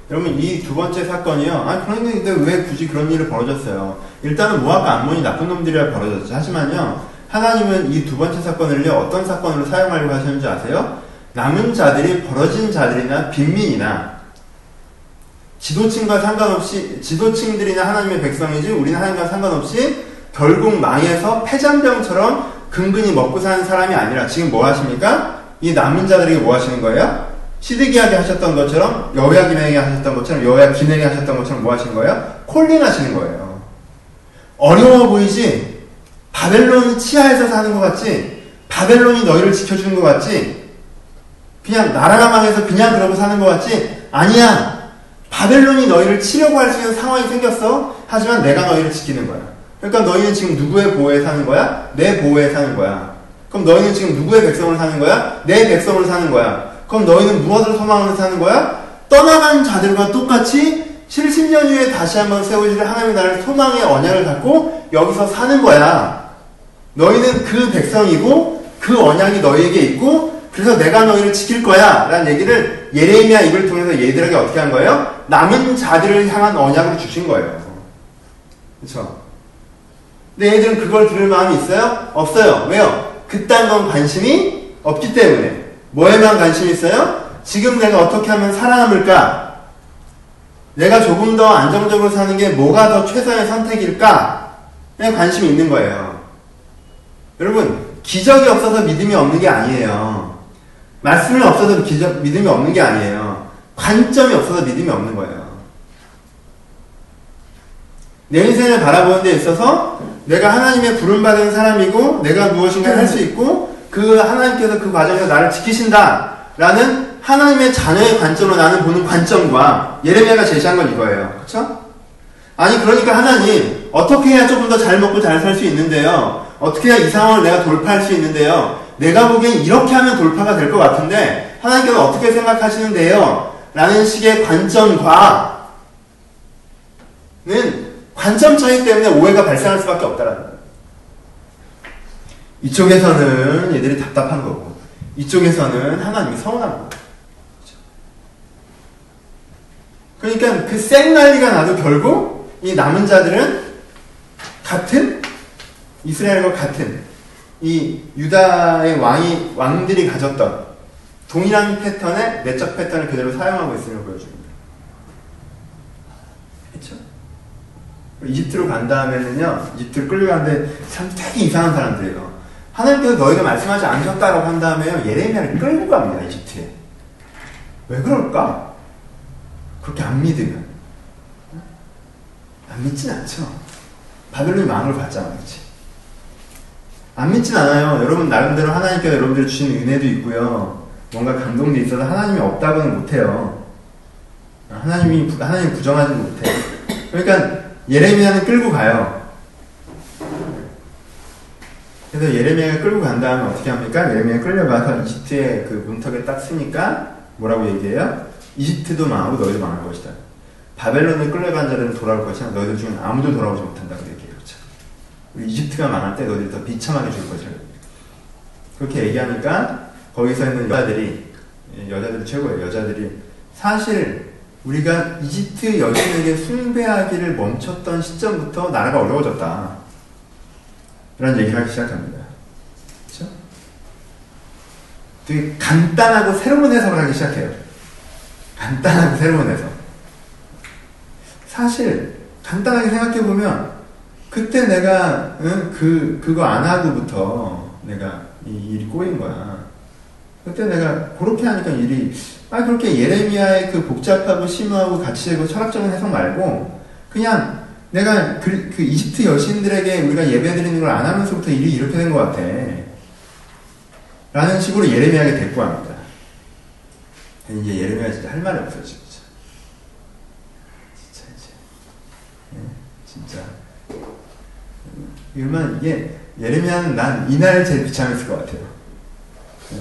Speaker 1: 여러분 이 두 번째 사건이요. 아 그런데 왜 굳이 그런 일이 벌어졌어요? 일단은 모압과 암몬이 나쁜 놈들이라 벌어졌죠. 하지만요. 하나님은 이 두 번째 사건을요. 어떤 사건으로 사용하려고 하시는지 아세요? 남은 자들이 벌어진 자들이나 빈민이나 지도층과 상관없이 지도층들이나 하나님의 백성이지 우리는 하나님과 상관없이 결국 망해서 폐잔병처럼 근근히 먹고 사는 사람이 아니라 지금 뭐 하십니까? 이 남은 자들에게 뭐 하시는 거예요? 시드기하게 하셨던 것처럼 여호야 기능에 하셨던 것처럼 여호야 기능에 하셨던 것처럼 뭐 하시는 거예요? 콜링 하시는 거예요. 어려워 보이지? 바벨론 치하에서 사는 것 같지? 바벨론이 너희를 지켜주는 것 같지? 그냥 나라가 망해서 그냥 그러고 사는 것 같지? 아니야. 바벨론이 너희를 치려고 할 수 있는 상황이 생겼어. 하지만 내가 너희를 지키는 거야. 그러니까 너희는 지금 누구의 보호에 사는 거야? 내 보호에 사는 거야. 그럼 너희는 지금 누구의 백성을 사는 거야? 내 백성을 사는 거야. 그럼 너희는 무엇을 소망하면서 사는 거야? 떠나간 자들과 똑같이 70년 후에 다시 한번 세우실 하나님의 나라를 소망의 언약을 갖고 여기서 사는 거야. 너희는 그 백성이고 그 언약이 너희에게 있고 그래서 내가 너희를 지킬 거야 라는 얘기를 예레미야 입을 통해서 얘들에게 어떻게 한 거예요? 남은 자들을 향한 언약을 주신 거예요. 그렇죠? 근데 얘들은 그걸 들을 마음이 있어요? 없어요. 왜요? 그딴 건 관심이 없기 때문에. 뭐에만 관심이 있어요? 지금 내가 어떻게 하면 살아남을까? 내가 조금 더 안정적으로 사는 게 뭐가 더 최선의 선택일까? 에 관심이 있는 거예요. 여러분, 기적이 없어서 믿음이 없는 게 아니에요. 말씀이 없어서 기적, 믿음이 없는 게 아니에요. 관점이 없어서 믿음이 없는 거예요. 내 인생을 바라보는 데 있어서 내가 하나님의 부름받은 사람이고 내가 무엇인가 할 수 있고 그 하나님께서 그 과정에서 나를 지키신다 라는 하나님의 자녀의 관점으로 나는 보는 관점과 예레미야가 제시한 건 이거예요. 그렇죠? 아니 그러니까 하나님 어떻게 해야 조금 더 잘 먹고 잘 살 수 있는데요. 어떻게 해야 이 상황을 내가 돌파할 수 있는데요. 내가 보기엔 이렇게 하면 돌파가 될 것 같은데 하나님께서 어떻게 생각하시는데요? 라는 식의 관점과는 관점 차이 때문에 오해가 발생할 수밖에 없다라는 거예요. 이쪽에서는 얘들이 답답한 거고 이쪽에서는 하나님이 서운한 거예요. 그러니까 그 쌩 난리가 나도 결국 이 남은 자들은 같은 이스라엘과 같은 이 유다의 왕이 왕들이 가졌던 동일한 패턴의 내적 패턴을 그대로 사용하고 있음을 보여줍니다. 그렇죠? 이집트로 간 다음에는요, 이집트를 끌려가는데 참 되게 이상한 사람들이에요. 하나님께서 너희가 말씀하지 않으셨다라고 한 다음에요, 예레미야를 끌고 갑니다, 이집트에. 왜 그럴까? 그렇게 안 믿으면. 안 믿진 않죠. 바벨론이 망을 봤잖아, 그치? 안 믿진 않아요. 여러분, 나름대로 하나님께서 여러분들 주신 은혜도 있고요. 뭔가 감동도 있어서 하나님이 없다고는 못해요. 하나님이, 하나님 부정하지 못해. 그러니까, 예레미야는 끌고 가요. 그래서 예레미야가 끌고 간 다음에 어떻게 합니까? 예레미야 끌려가서 이집트의 그 문턱에 딱 쓰니까 뭐라고 얘기해요? 이집트도 망하고 너희도 망할 것이다. 바벨론을 끌려간 자들은 돌아올 것이야. 너희들 중에 아무도 돌아오지 못한다고 얘기해요. 그렇죠? 이집트가 망할 때 너희들 더 비참하게 줄 것이야. 그렇게 얘기하니까 거기서 있는 여자들이 여자들이 최고예요. 여자들이 사실 우리가 이집트 여신에게 숭배하기를 멈췄던 시점부터 나라가 어려워졌다. 라는 얘기를 하기 시작합니다. 그렇죠? 되게 간단하고 새로운 해석을 하기 시작해요. 간단하고 새로운 해석. 사실 간단하게 생각해 보면 그때 내가 응? 그 그거 안 하고부터 내가 이 일이 꼬인 거야. 그때 내가 그렇게 하니까 일이 아 그렇게 예레미야의 그 복잡하고 심오하고 가치되고 철학적인 해석 말고 그냥 내가 그, 그 이집트 여신들에게 우리가 예배드리는 걸 안 하면서부터 일이 이렇게 된 것 같아. 라는 식으로 예레미야에게 대꾸합니다. 이제 예레미야 진짜 할 말이 없어 진짜. 진짜 이제 네, 진짜 이러면 이게 예레미야는 난 이날 제일 비참했을 것 같아요.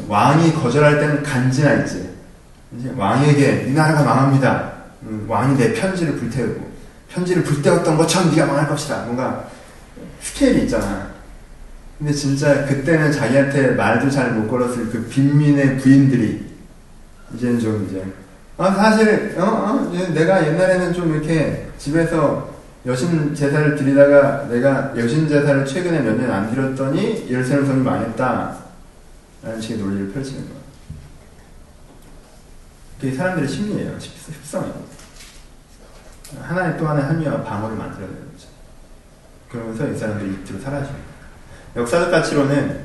Speaker 1: 왕이 거절할 때는 간지나 있지. 이제 왕에게 이 나라가 망합니다. 음, 왕이 내 편지를 불태우고 편지를 불태웠던 것처럼 네가 망할 것이다. 뭔가 스케일이 있잖아. 근데 진짜 그때는 자기한테 말도 잘 못 걸었을 그 빈민의 부인들이 이제는 좀 이제 아 사실 어, 어 내가 옛날에는 좀 이렇게 집에서 여신 제사를 드리다가 내가 여신 제사를 최근에 몇 년 안 드렸더니 예루살렘 성이 망했다 라는 식의 논리를 펼치는 거야 그게 사람들의 심리예요 습성이고 하나의 또 하나의 합리와 방어를 만들어내는 거죠 그러면서 이 사람들이 이틀로 사라집니다 역사적 가치로는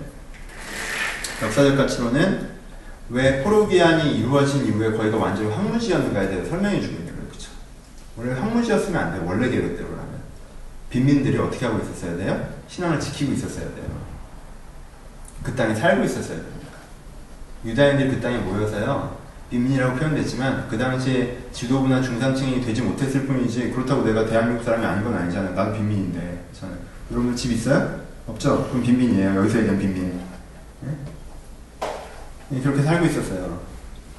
Speaker 1: 역사적 가치로는 왜 포로기한이 이루어진 이후에 거기가 완전히 황무지였는가에 대해서 설명해 주고 있는 거예요. 그렇죠? 원래 황무지였으면 안 돼요. 원래 계획대로라면. 빈민들이 어떻게 하고 있었어야 돼요? 신앙을 지키고 있었어야 돼요. 그 땅에 살고 있었어야 됩니다. 유다인들이 그 땅에 모여서요. 빈민이라고 표현됐지만 그 당시에 지도부나 중산층이 되지 못했을 뿐이지 그렇다고 내가 대한민국 사람이 아닌 건 아니잖아요. 나도 빈민인데. 저는. 여러분 집 있어요? 없죠? 그럼 빈민이에요. 여기서 얘기한 빈민. 네? 그렇게 살고 있었어요.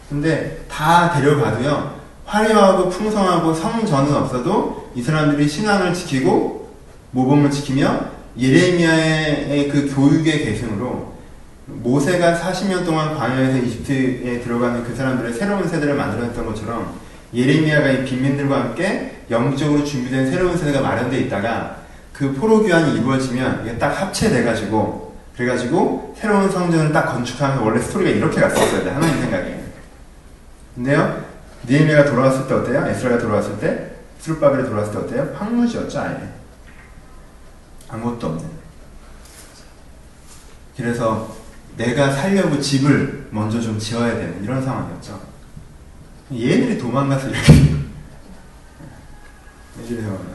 Speaker 1: 근데 다 데려가도요. 화려하고 풍성하고 성전은 없어도 이 사람들이 신앙을 지키고 모범을 지키며 예레미야의 그 교육의 계승으로 모세가 40년 동안 광야에서 이집트에 들어가는 그 사람들의 새로운 세대를 만들어냈던 것처럼 예레미야가 이 빈민들과 함께 영적으로 준비된 새로운 세대가 마련되어 있다가 그 포로 교환이 이루어지면 이게 딱 합체돼 가지고 그래 가지고 새로운 성전을 딱 건축하면 원래 스토리가 이렇게 갔었어야 돼 하나님 생각에. 근데요 니에미아가 돌아왔을 때 어때요? 에스라가 돌아왔을 때 수르바벨이 돌아왔을 때 어때요? 황무지였죠 아예. 아무것도 없는. 그래서 내가 살려고 집을 먼저 좀 지어야 되는 이런 상황이었죠. 얘들이 도망가서 이렇게 (laughs) 도망가.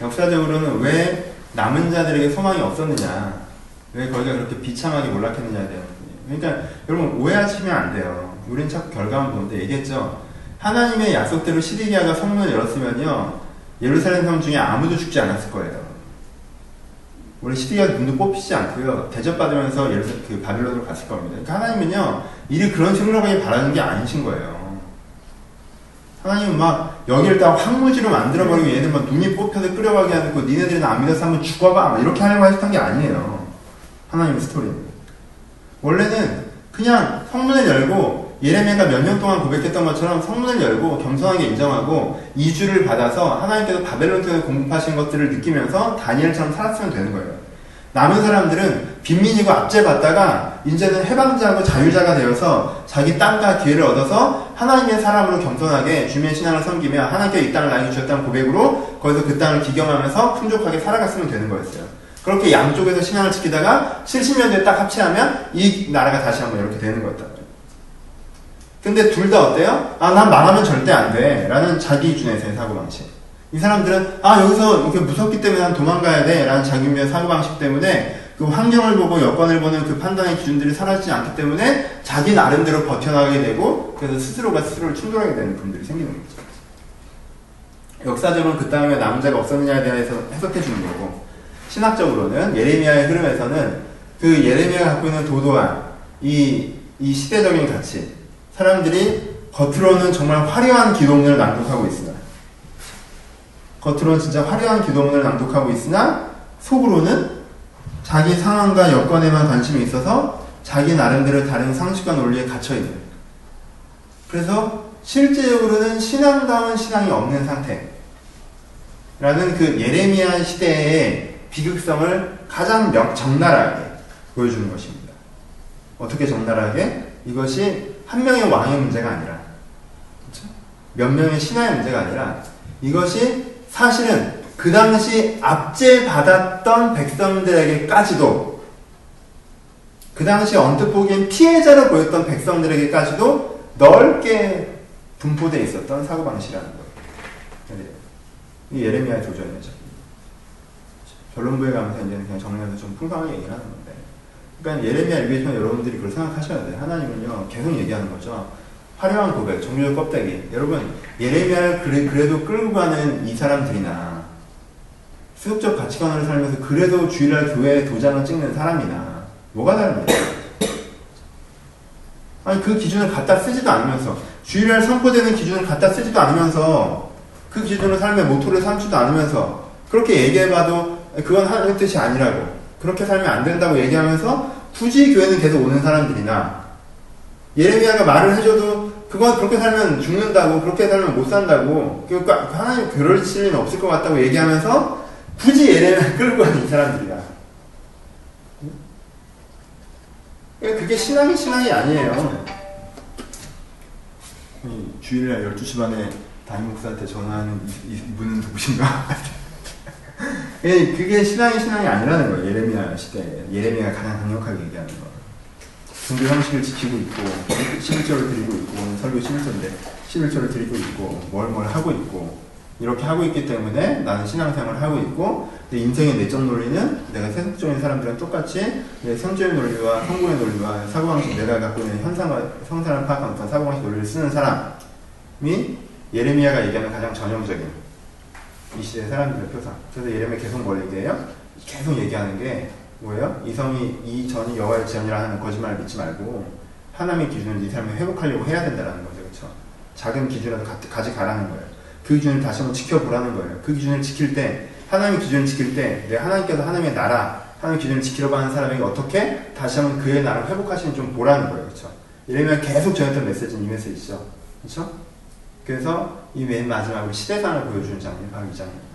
Speaker 1: 역사적으로는 왜 남은 자들에게 소망이 없었느냐, 왜 거기가 그렇게 비참하게 몰락했느냐에 대한. 그러니까 여러분 오해하시면 안 돼요. 우린 자꾸 결과만 보는데 얘기했죠. 하나님의 약속대로 시디기아가 성문을 열었으면요, 예루살렘 성 중에 아무도 죽지 않았을 거예요. 원래 시디기아 눈도 뽑히지 않고요, 대접받으면서 예루살렘 그 바빌론으로 갔을 겁니다. 그러니까 하나님은요, 일이 그런 식으로 바라는 게 아니신 거예요. 하나님은 막 여기를 다 황무지로 만들어버리고 얘들 막 눈이 뽑혀서 끌어가게 하고 니네들은 안 믿어서 한번 죽어봐 이렇게 하려고 하셨던 게 아니에요. 하나님의 스토리는. 원래는 그냥 성문을 열고 예레미야가 몇 년 동안 고백했던 것처럼 성문을 열고 겸손하게 인정하고 이주를 받아서 하나님께서 바벨론 통해 공급하신 것들을 느끼면서 다니엘처럼 살았으면 되는 거예요. 남은 사람들은 빈민이고 압제받다가 이제는 해방자고 자유자가 되어서 자기 땅과 기회를 얻어서 하나님의 사람으로 겸손하게 주님의 신앙을 섬기며 하나님께 이 땅을 나에게 주셨다는 고백으로 거기서 그 땅을 기경하면서 풍족하게 살아갔으면 되는 거였어요. 그렇게 양쪽에서 신앙을 지키다가 70년 뒤에 딱 합치하면 이 나라가 다시 한번 이렇게 되는 거였다. 근데 둘 다 어때요? 아, 난 망하면 절대 안 돼. 라는 자기 기준에서의 사고방식. 이 사람들은 아 여기서 이렇게 무섭기 때문에 난 도망가야 돼 라는 자기 의 사고방식 때문에 그 환경을 보고 여건을 보는 그 판단의 기준들이 사라지지 않기 때문에 자기 나름대로 버텨나가게 되고 그래서 스스로가 스스로를 충돌하게 되는 분들이 생기는 거죠. 역사적으로 그 다음에 남자가 없었느냐에 대해서 해석해 주는 거고 신학적으로는 예레미야의 흐름에서는 그 예레미야가 갖고 있는 도도한 이, 이 시대적인 가치 사람들이 겉으로는 정말 화려한 기독론을 낭독하고 있으나 겉으로는 진짜 화려한 기도문을 낭독하고 있으나 속으로는 자기 상황과 여건에만 관심이 있어서 자기 나름대로 다른 상식과 논리에 갇혀 있는 그래서 실제적으로는 신앙다운 신앙이 없는 상태 라는 그 예레미야 시대의 비극성을 가장 적나라하게 보여주는 것입니다. 어떻게 적나라하게? 이것이 한 명의 왕의 문제가 아니라? 몇 명의 신하의 문제가 아니라 이것이 사실은 그 당시 압제받았던 백성들에게까지도 그 당시 언뜻 보기엔 피해자로 보였던 백성들에게까지도 넓게 분포되어 있었던 사고방식이라는 거예요. 이 예레미야의 도전이죠. 결론부에 가면서 이제는 그냥 정리해서 좀 풍성하게 얘기를 하는 건데. 그러니까 예레미야 읽으시면 여러분들이 그걸 생각하셔야 돼요. 하나님은요, 계속 얘기하는 거죠. 화려한 고백, 종류의 껍데기. 여러분, 예레미야를 그래, 그래도 끌고 가는 이 사람들이나, 수육적 가치관을 살면서 그래도 주일날 교회에 도장을 찍는 사람이나, 뭐가 다릅니까? 아니 그 기준을 갖다 쓰지도 않으면서 주일날 선포되는 기준을 갖다 쓰지도 않으면서 그 기준을 삶의 모토를 삼지도 않으면서 그렇게 얘기해봐도 그건 하나님 뜻이 아니라고 그렇게 살면 안 된다고 얘기하면서 굳이 교회는 계속 오는 사람들이나 예레미야가 말을 해줘도 그건 그렇게 살면 죽는다고 그렇게 살면 못 산다고 그러니까 하나님 그럴 리는 없을 것 같다고 얘기하면서 굳이 예레미야 (laughs) 끌고 가는 이 사람들이야. 그러니까 그게 신앙이 신앙이 아니에요. 주일날 12시 반에 담임 목사한테 전화하는 이분은 누구신가? (laughs) 그게 신앙이 신앙이 아니라는 거예요. 예레미야 시대에. 예레미야가 가장 강력하게 얘기하는 거. 종교 형식을 지키고 있고, 11절을 드리고 있고, 설교 11절인데, 11절을 드리고 있고, 뭘 뭘 하고 있고, 이렇게 하고 있기 때문에 나는 신앙생활을 하고 있고, 내 인생의 내적 논리는 내가 세속적인 사람들은 똑같이 내 성적인 논리와 성공의 논리와 사고방식 내가 갖고 있는 현상과 성사를 파악한 어떤 사고방식 논리를 쓰는 사람이 예레미야가 얘기하는 가장 전형적인 이 시대의 사람들의 표상. 그래서 예레미야 계속 뭘 얘기해요? 계속 얘기하는 게 뭐예요? 이성이 이 전이 여호와의 지연이라 하는 거짓말을 믿지 말고 하나님의 기준을 네 삶에 회복하려고 해야 된다는 거죠. 그렇죠? 작은 기준이라도 가, 가져가라는 거예요. 그 기준을 다시 한번 지켜보라는 거예요. 그 기준을 지킬 때 하나님의 기준을 지킬 때 내가 하나님께서 하나님의 나라 하나님의 기준을 지키려고 하는 사람에게 어떻게 다시 한번 그의 나라를 회복하시는 좀 보라는 거예요. 그렇죠? 이러면 계속 전했던 메시지는 이 메시지죠. 그렇죠? 그래서 이 맨 마지막으로 시대상을 보여주는 장면 바로 이 장면입니다.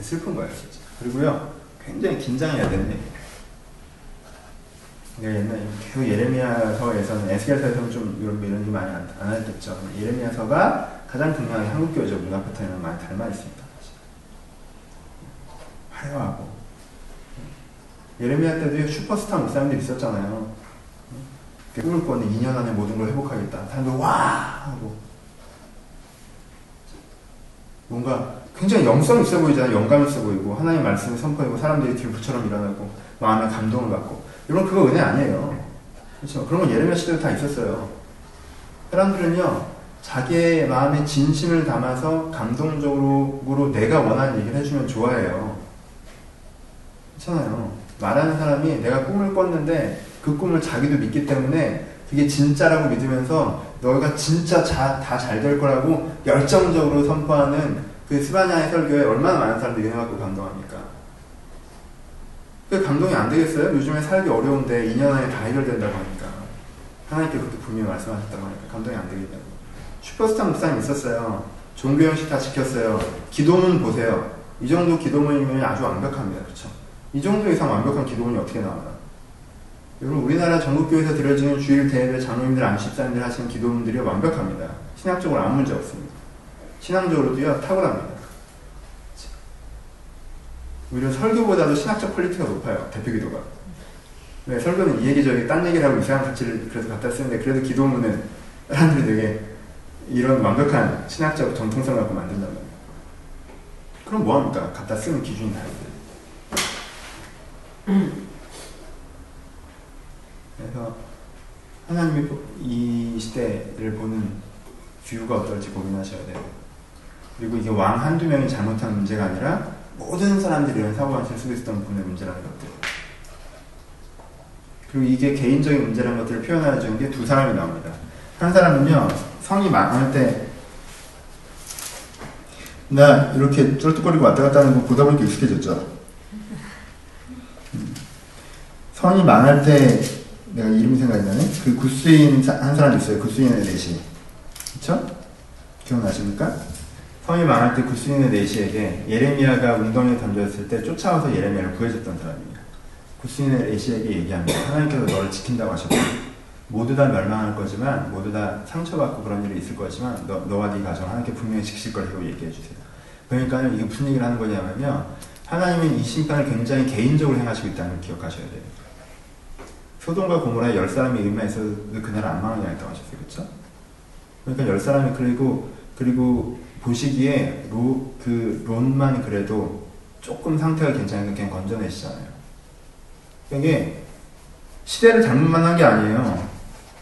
Speaker 1: 슬픈 거예요, 진짜. 그리고요, 굉장히 긴장해야 되는 얘기예요. 내가 옛날에 계속 예레미야서에서는 에스겔서에서는 좀 이런 이런 일 많이 안, 안 했겠죠. 예레미야서가 가장 분명히 한국 교회적 문화 패턴이랑 많이 닮아 있습니다. 화려하고 예레미야 때도 슈퍼스타 목사님들 있었잖아요. 꿈을 꿨는 2년 안에 모든 걸 회복하겠다. 사람들 와 하고 뭔가 굉장히 영성 있어 보이잖아요. 영감 있어 보이고 하나님 말씀을 선포하고 사람들이 들부처럼 일어나고 마음에 감동을 받고 이런 그거 은혜 아니에요. 그렇죠? 그런 건 예레미야 시대도 다 있었어요. 사람들은요 자기의 마음에 진심을 담아서 감동적으로 내가 원하는 얘기를 해주면 좋아해요. 그렇잖아요. 말하는 사람이 내가 꿈을 꿨는데 그 꿈을 자기도 믿기 때문에 그게 진짜라고 믿으면서 너가 진짜 다 잘 될 거라고 열정적으로 선포하는 그 스바냐의 설교에 얼마나 많은 사람들이 은혜 받고 감동합니까? 그 감동이 안 되겠어요? 요즘에 살기 어려운데 2년 안에 다 해결된다고 하니까 하나님께 그렇게 분명히 말씀하셨다고 하니까 감동이 안 되겠다고 슈퍼스타 목사님 있었어요 종교 형식 다 지켰어요 기도문 보세요 이 정도 기도문이면 아주 완벽합니다 그렇죠? 이 정도 이상 완벽한 기도문이 어떻게 나와요? 여러분 우리나라 전국교회에서 드려지는 주일 대회 장로님들 안식사님들 하시는 기도문들이 완벽합니다. 신학적으로 아무 문제 없습니다. 신앙적으로도요 탁월합니다. 오히려 설교보다도 신학적 quality가 높아요. 대표기도가. 네, 설교는 이 얘기 저기 딴 얘기를 하고 이상한 가치를 그래도 갖다 쓰는데 그래도 기도문은 사람들이 되게 이런 완벽한 신학적 정통성을 갖고 만든단 말이에요. 그럼 뭐합니까? 갖다 쓰는 기준이 다른데. (clears throat) 그래서 하나님이 이 시대를 보는 view가 어떨지 고민하셔야 돼요. 그리고 이게 왕 한두 명이 잘못한 문제가 아니라 모든 사람들이 이런 사고방식을 있었던 분의 문제라는 것들. 그리고 이게 개인적인 문제라는 것들을 표현하는 게 두 사람이 나옵니다. 한 사람은요, 성이 많을 때, 나 이렇게 쫄뚝거리고 왔다 갔다 하는 거 보다 보니까 익숙해졌죠. 음. 성이 망할 때 내가 이름이 생각이 나네. 그 구스인 한 사람 있어요. 구스인의 내시. 그쵸? 기억나십니까? 성이 망할 때 구스인의 내시에게 예레미야가 웅덩이에 던졌을 때 쫓아와서 예레미야를 구해줬던 사람입니다. 구스인의 내시에게 얘기합니다. 하나님께서 너를 지킨다고 하셨다. 모두 다 멸망할 거지만 모두 다 상처받고 그런 일이 있을 거지만 너, 너와 네 가정 하나님께 분명히 지키실 거라고 얘기해 주세요. 그러니까 이게 무슨 얘기를 하는 거냐면요. 하나님은 이 심판을 굉장히 개인적으로 행하시고 있다는 걸 기억하셔야 돼요. 소돔과 고모라에 열 사람이 의미에서 그날 안 망하냐 했다고 하셨어요. 그렇죠? 그러니까 열 사람이 그리고 그리고 보시기에 로, 그 론만 그래도 조금 상태가 괜찮으니까 그냥 건져내시잖아요. 이게 시대를 잘못 만난 게 아니에요.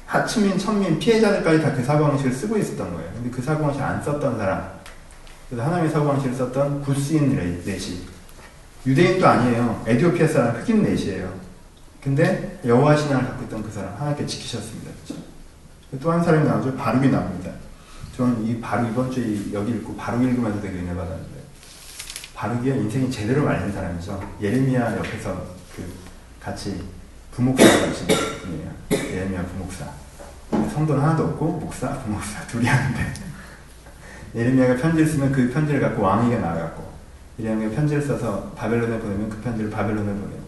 Speaker 1: 하층민, 천민, 피해자들까지 다 그 사고방식을 쓰고 있었던 거예요. 근데 그 사고방식 안 썼던 사람, 그래서 하나님의 사고방식을 썼던 구스인 넷이 유대인도 아니에요. 에디오피아 사람 흑인 넷이에요. 근데 여호와 신앙을 갖고 있던 그 사람 하나님께 지키셨습니다. 또 한 사람이 나오죠. 바룩이 나옵니다. 저는 이 바룩 이번 주에 여기 읽고 바룩 읽으면서 되게 은혜 받았는데 바룩이 인생이 제대로 말린 사람이죠. 예레미야 옆에서 그 같이 부목사 하신 분이에요. 예레미야 부목사. 성도는 하나도 없고 목사, 부목사 (laughs) 둘이 하는데 예레미야가 편지를 쓰면 그 편지를 갖고 왕에게 나가고 예레미야가 편지를 써서 바벨론에 보내면 그 편지를 바벨론에 보내고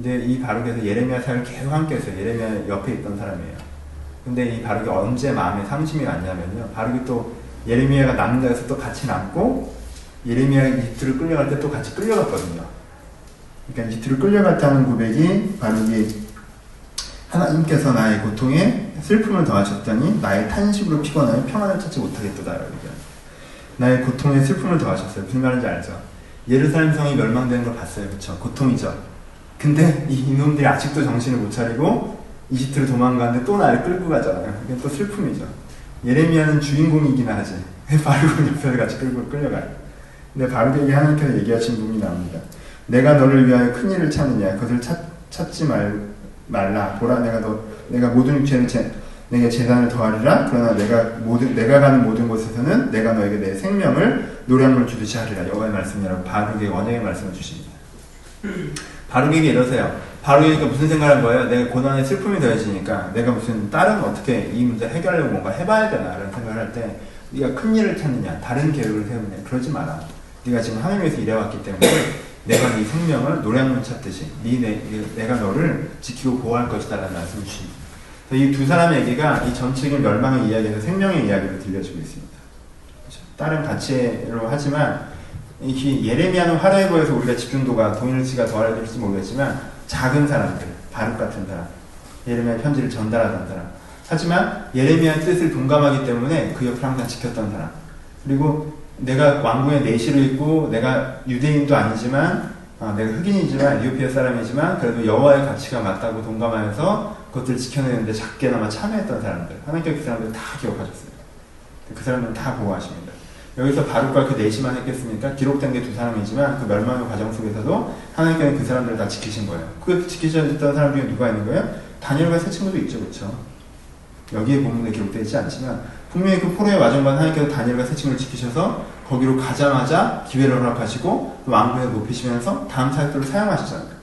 Speaker 1: 근데 이 바룩에서 예레미야 사역을 계속 함께 했어요. 예레미야 옆에 있던 사람이에요. 근데 이 바룩이 언제 마음에 상심이 왔냐면요. 바룩이 또 예레미야가 남는 데서 또 같이 남고 예레미야 이틀을 끌려갈 때 또 같이 끌려갔거든요. 그러니까 이틀을 끌려갔다는 고백이 바룩이 하나님께서 나의 고통에 슬픔을 더하셨더니 나의 탄식으로 피곤하여 평안을 찾지 못하겠도다. 나의 고통에 슬픔을 더하셨어요. 무슨 말인지 알죠? 예루살렘 성이 멸망되는 걸 봤어요. 그렇죠? 고통이죠. 근데 이 이놈들이 아직도 정신을 못 차리고 이집트로 도망가는데 또 나를 끌고 가잖아요. 이게 또 슬픔이죠. 예레미야는 주인공이긴 하지. 바룩은 옆에서 같이 끌고 끌려가요. 근데 바룩에게 하나님께서 얘기하신 부분이 나옵니다. 내가 너를 위하여 큰 일을 찾느냐? 그것을 찾, 찾지 말, 말라. 보라, 내가 너, 내가 모든 육체를 제, 내게 재단을 더하리라. 그러나 내가 모든 내가 가는 모든 곳에서는 내가 너에게 내 생명을 노량물 주듯이 하리라. 여호와의 말씀이라고 바룩의 원형의 말씀을 주십니다. 바룩에게 이러세요. 바룩이니까 무슨 생각을 한 거예요? 내가 고난에 슬픔이 더해지니까 내가 무슨 다른 어떻게 이 문제 해결하려고 뭔가 해봐야 되나라는 생각을 할 때 네가 큰 일을 찾느냐, 다른 계획을 세우느냐 그러지 마라. 네가 지금 하나님에서 일해왔기 때문에 내가 네 생명을 노량물 찾듯이 네, 내, 내가 너를 지키고 보호할 것이다 라는 말씀을 주십니다. 이두 사람의 얘기가 이 전체적인 멸망의 이야기에서 생명의 이야기로 들려주고 있습니다. 그렇죠? 다른 가치로 하지만 이 예레미야는 화려해 보여서 우리가 집중도가 동일치가 더할지 모르겠지만 작은 사람들, 바룩 같은 사람, 예레미야 편지를 전달하던 사람. 하지만 예레미야의 뜻을 동감하기 때문에 그 옆을 항상 지켰던 사람. 그리고 내가 왕궁의 내시로 있고 내가 유대인도 아니지만 어, 내가 흑인이지만 이오피아 사람이지만 그래도 여호와의 가치가 맞다고 동감하면서 그것들을 지켜내는데 작게나마 참여했던 사람들 하나님께 그 사람들 다 기억하셨어요. 그 사람들은 다 보호하십니다. 여기서 바룩과 그 내시만 했겠습니까? 기록된 게 두 사람이지만 그 멸망의 과정 속에서도 하나님께는 그 사람들을 다 지키신 거예요. 그 지키셨던 사람 중에 누가 있는 거예요? 다니엘과 세 친구도 있죠, 그렇죠? 여기에 본문에 기록되어 있지 않지만 분명히 그 포로의 와중간 하나님께서 다니엘과 세 친구를 지키셔서 거기로 가자마자 기회를 허락하시고 그 왕궁에 높이시면서 다음 사역들을 사용하시잖아요.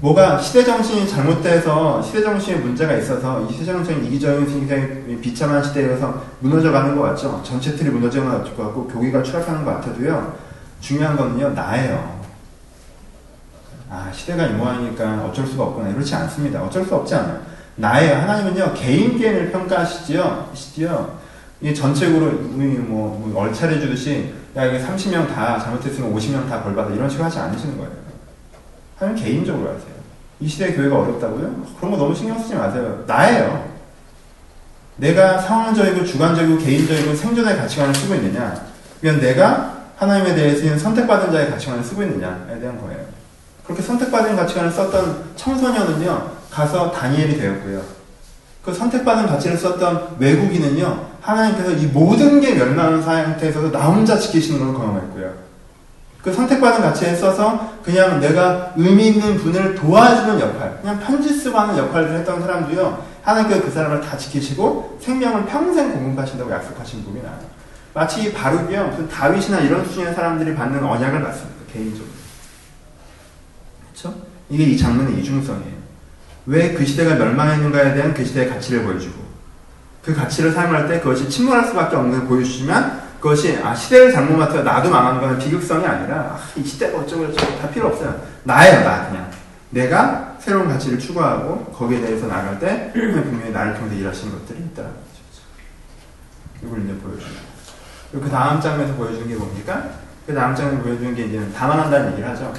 Speaker 1: 뭐가 시대정신이 잘못돼서 시대정신에 문제가 있어서 이 시대정신이 이기적인 굉장히 비참한 시대에서 무너져가는 것 같죠. 전체 틀이 무너져가는 것 같고 교기가 추락하는 것 같아도요. 중요한 거는요. 나예요. 아 시대가 이 모양이니까 어쩔 수가 없구나. 그렇지 않습니다. 어쩔 수 없지 않아요. 나예요. 하나님은요. 개인 개인을 평가하시지요. 시지요. 이게 전체적으로 뭐, 뭐 얼차려 주듯이 야 이게 30명 다 잘못했으면 50명 다 벌받아 이런 식으로 하지 않으시는 거예요. 하나님 개인적으로 하세요. 이 시대의 교회가 어렵다고요? 그런 거 너무 신경 쓰지 마세요. 나예요. 내가 상황적이고 주관적이고 개인적이고 생존의 가치관을 쓰고 있느냐? 그건 내가 하나님에 대해서 선택받은 자의 가치관을 쓰고 있느냐에 대한 거예요. 그렇게 선택받은 가치관을 썼던 청소년은요, 가서 다니엘이 되었고요. 그 선택받은 가치를 썼던 외국인은요, 하나님께서 이 모든 게 멸망한 상태에서도 나 혼자 지키시는 걸 경험했고요. 그 선택받은 가치에 써서 그냥 내가 의미 있는 분을 도와주는 역할, 그냥 편지 쓰고 하는 역할을 했던 사람도요, 하나님께서 그 사람을 다 지키시고 생명을 평생 공급하신다고 약속하신 분이 나요. 마치 바룩이요, 무슨 다윗이나 이런 수준의 사람들이 받는 언약을 받습니다, 개인적으로. 그렇죠? 이게 이 장면의 이중성이에요. 왜 그 시대가 멸망했는가에 대한 그 시대의 가치를 보여주고, 그 가치를 사용할 때 그것이 침몰할 수밖에 없는 걸 보여주시면 그것이 아 시대를 잘못 맡아 나도 망하는 건 비극성이 아니라 아, 이 시대가 어쩌고 저쩌고 다 필요 없어요. 나예요 나 그냥. 내가 새로운 가치를 추구하고 거기에 대해서 나갈 때 (clears throat) 분명히 나를 통해서 일하시는 것들이 거죠. 이걸 이제 보여줍니다. 그 다음 장면에서 보여주는 게 뭡니까? 그 다음 장면에서 보여주는 게 이제 담아난다는 얘기를 하죠.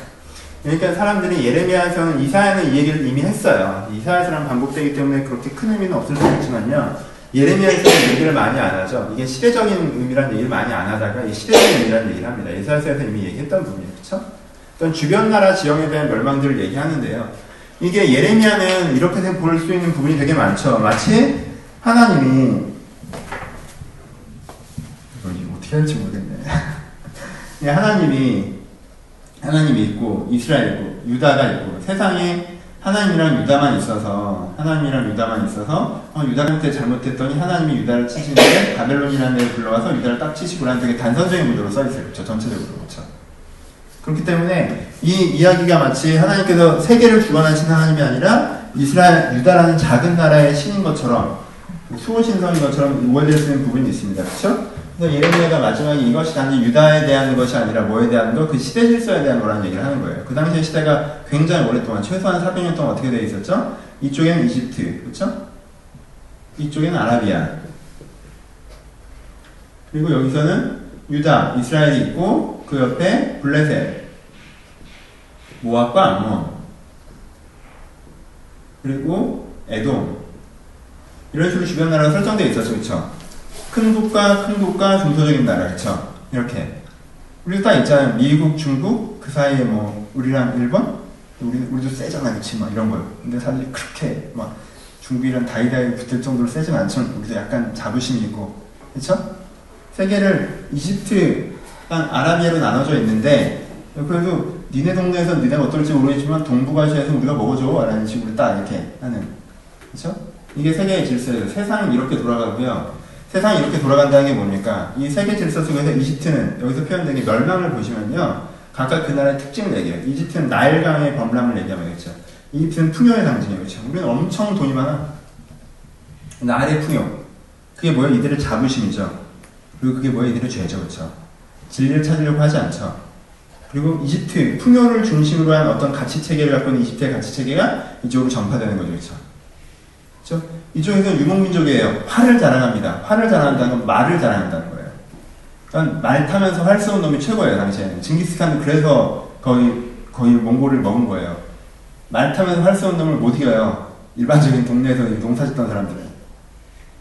Speaker 1: 그러니까 사람들이 예레미야에서는 이사야는 이 얘기를 이미 했어요. 이사야서랑 반복되기 때문에 그렇게 큰 의미는 없을 수 있지만요. 예레미야에서는 얘기를 많이 안 하죠. 이게 시대적인 의미라는 얘기를 많이 안 하다가 시대적인 의미라는 얘기를 합니다. 예사에서 이미 얘기했던 부분이에요. 그렇죠? 어떤 주변 나라 지형에 대한 멸망들을 얘기하는데요. 이게 예레미야는 이렇게 볼 수 있는 부분이 되게 많죠. 마치 하나님이 어떻게 할지 모르겠네. (laughs) 하나님이 하나님이 있고 이스라엘 있고 유다가 있고 세상에 하나님이랑 유다만 있어서 하나님이랑 유다만 있어서 어, 유다한테 잘못했더니 하나님이 유다를 치시는데 바벨론이라는 데를 불러와서 유다를 딱 치시고라는 되게 단선적인 구도로 써있어요. 그렇죠? 전체적으로 그렇죠. 그렇기 때문에 이 이야기가 마치 하나님께서 세계를 주관하신 하나님이 아니라 이스라엘 유다라는 작은 나라의 신인 것처럼 수호신성인 것처럼 오해될 수 있는 부분이 있습니다. 그렇죠? 그래서 예레미야가 마지막에 이것이 단지 유다에 대한 것이 아니라 뭐에 대한 거? 그 시대 질서에 대한 거라는 얘기를 하는 거예요. 그 당시의 시대가 굉장히 오랫동안 최소한 400년 동안 어떻게 되어 있었죠? 이쪽에는 이집트, 그렇죠? 이쪽에는 아라비아. 그리고 여기서는 유다, 이스라엘이 있고 그 옆에 블레셋, 모압과 암몬, 그리고 에돔 이런 식으로 주변 나라가 설정되어 있었죠, 그렇죠? 큰 국가, 큰 국가, 중소적인 나라, 그렇죠? 이렇게 우리도 딱 있잖아요. 미국, 중국, 그 사이에 뭐 우리랑 일본, 우리 우리도 세잖아, 그렇지? 막 이런 거요. 근데 사실 그렇게 막 중국이랑 다이다이 붙을 정도로 세진 않지만 우리도 약간 자부심이 있고, 그렇죠? 세계를 이집트랑 아라비아로 나눠져 있는데 그래도 니네 동네에서 니네가 어떨지 모르겠지만 동북아시아에서 우리가 먹어줘 라는 식으로 딱 이렇게 하는 그렇죠? 이게 세계의 질서예요. 세상은 이렇게 돌아가고요. 세상이 이렇게 돌아간다는 게 뭡니까? 이 세계 질서 속에서 이집트는 여기서 표현된 게 멸망을 보시면요. 각각 그 나라의 특징을 얘기해요. 이집트는 나일강의 범람을 얘기하면 되겠죠. 이집트는 풍요의 상징이에요. 그렇죠? 우리는 엄청 돈이 많아. 나일의 풍요. 그게 뭐예요? 이들의 자부심이죠. 그리고 그게 뭐예요? 이들의 죄죠. 그렇죠? 진리를 찾으려고 하지 않죠. 그리고 이집트, 풍요를 중심으로 한 어떤 가치 체계를 갖고 있는 이집트의 가치 체계가 이쪽으로 전파되는 거죠. 그렇죠? 그렇죠? 이쪽에서 유목민족이에요. 활을 자랑합니다. 활을 자랑한다는 건 말을 자랑한다는 거예요. 그러니까 말 타면서 활 쏘는 놈이 최고예요, 당시에는. 징기스칸은 그래서 거의, 거의 몽골을 먹은 거예요. 말 타면서 활 쏘는 놈을 못 이겨요. 일반적인 동네에서 농사 짓던 사람들은.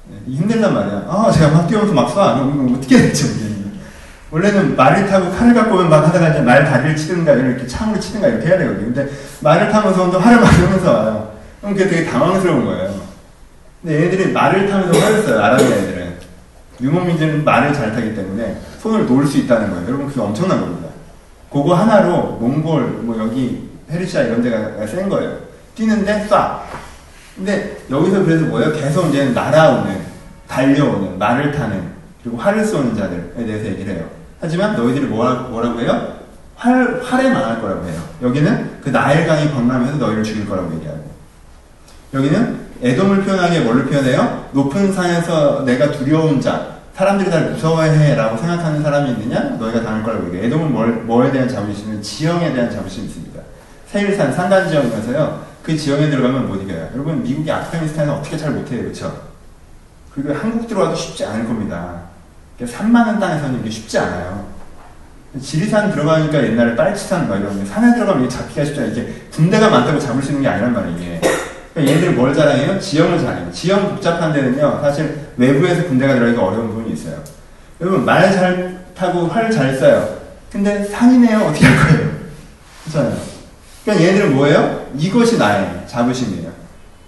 Speaker 1: 네, 힘들단 말이야. 아, 제가 막 뛰어서 막 쏴. 어떻게 해야 되지, 원래는 말을 타고 칼을 갖고 오면 막 하다가 이제 말 다리를 치든가 이렇게 창으로 치든가 이렇게 해야 되거든요. 근데 말을 타면서 또 활을 맞으면서 와요. 그럼 그게 되게 당황스러운 거예요. 근데 얘네들이 말을 타면서 화를 써요. 아랍 애들은. 유목민들은 말을 잘 타기 때문에 손을 놓을 수 있다는 거예요. 여러분 그게 엄청난 겁니다. 그거 하나로 몽골, 뭐 여기 페르시아 이런 데가 센 거예요. 뛰는데 쏴. 근데 여기서 그래서 뭐예요? 계속 이제 날아오는, 달려오는, 말을 타는, 그리고 활을 쏘는 자들에 대해서 얘기를 해요. 하지만 너희들이 뭐라, 뭐라고 해요? 활, 활에 망할 거라고 해요. 여기는 그 나일강이 범람해서 너희를 죽일 거라고 얘기하고. 여기는 애돔을 표현하기에 뭘로 표현해요? 높은 산에서 내가 두려운 자, 사람들이 날 무서워해 라고 생각하는 사람이 있느냐? 너희가 당할 거라고 얘기해요. 애돔은 뭘, 뭐에 대한 자부심은 지형에 대한 자부심이 있습니다. 세일산, 산간 지형이면서요. 그 지형에 들어가면 못 이겨요. 여러분, 미국이 아프가니스탄에서 어떻게 잘 못해요. 그쵸? 그리고 한국 들어와도 쉽지 않을 겁니다. 3만 원 땅에서는 이게 쉽지 않아요. 지리산 들어가니까 옛날에 빨치산 막 이런 게 산에 들어가면 이게 잡기가 쉽지 않아요. 이게 군대가 많다고 잡을 수 있는 게 아니란 말이에요. 이게. 그러니까 얘들이 뭘 자랑해요? 지형을 자랑해요. 지형 복잡한 데는요, 사실 외부에서 군대가 들어가기가 어려운 부분이 있어요. 여러분, 말 잘 타고 활잘 쏴요. 근데 산이네요. 어떻게 할 거예요? 그렇잖아요. 그러니까 얘들은 뭐예요? 이것이 나의 자부심이에요.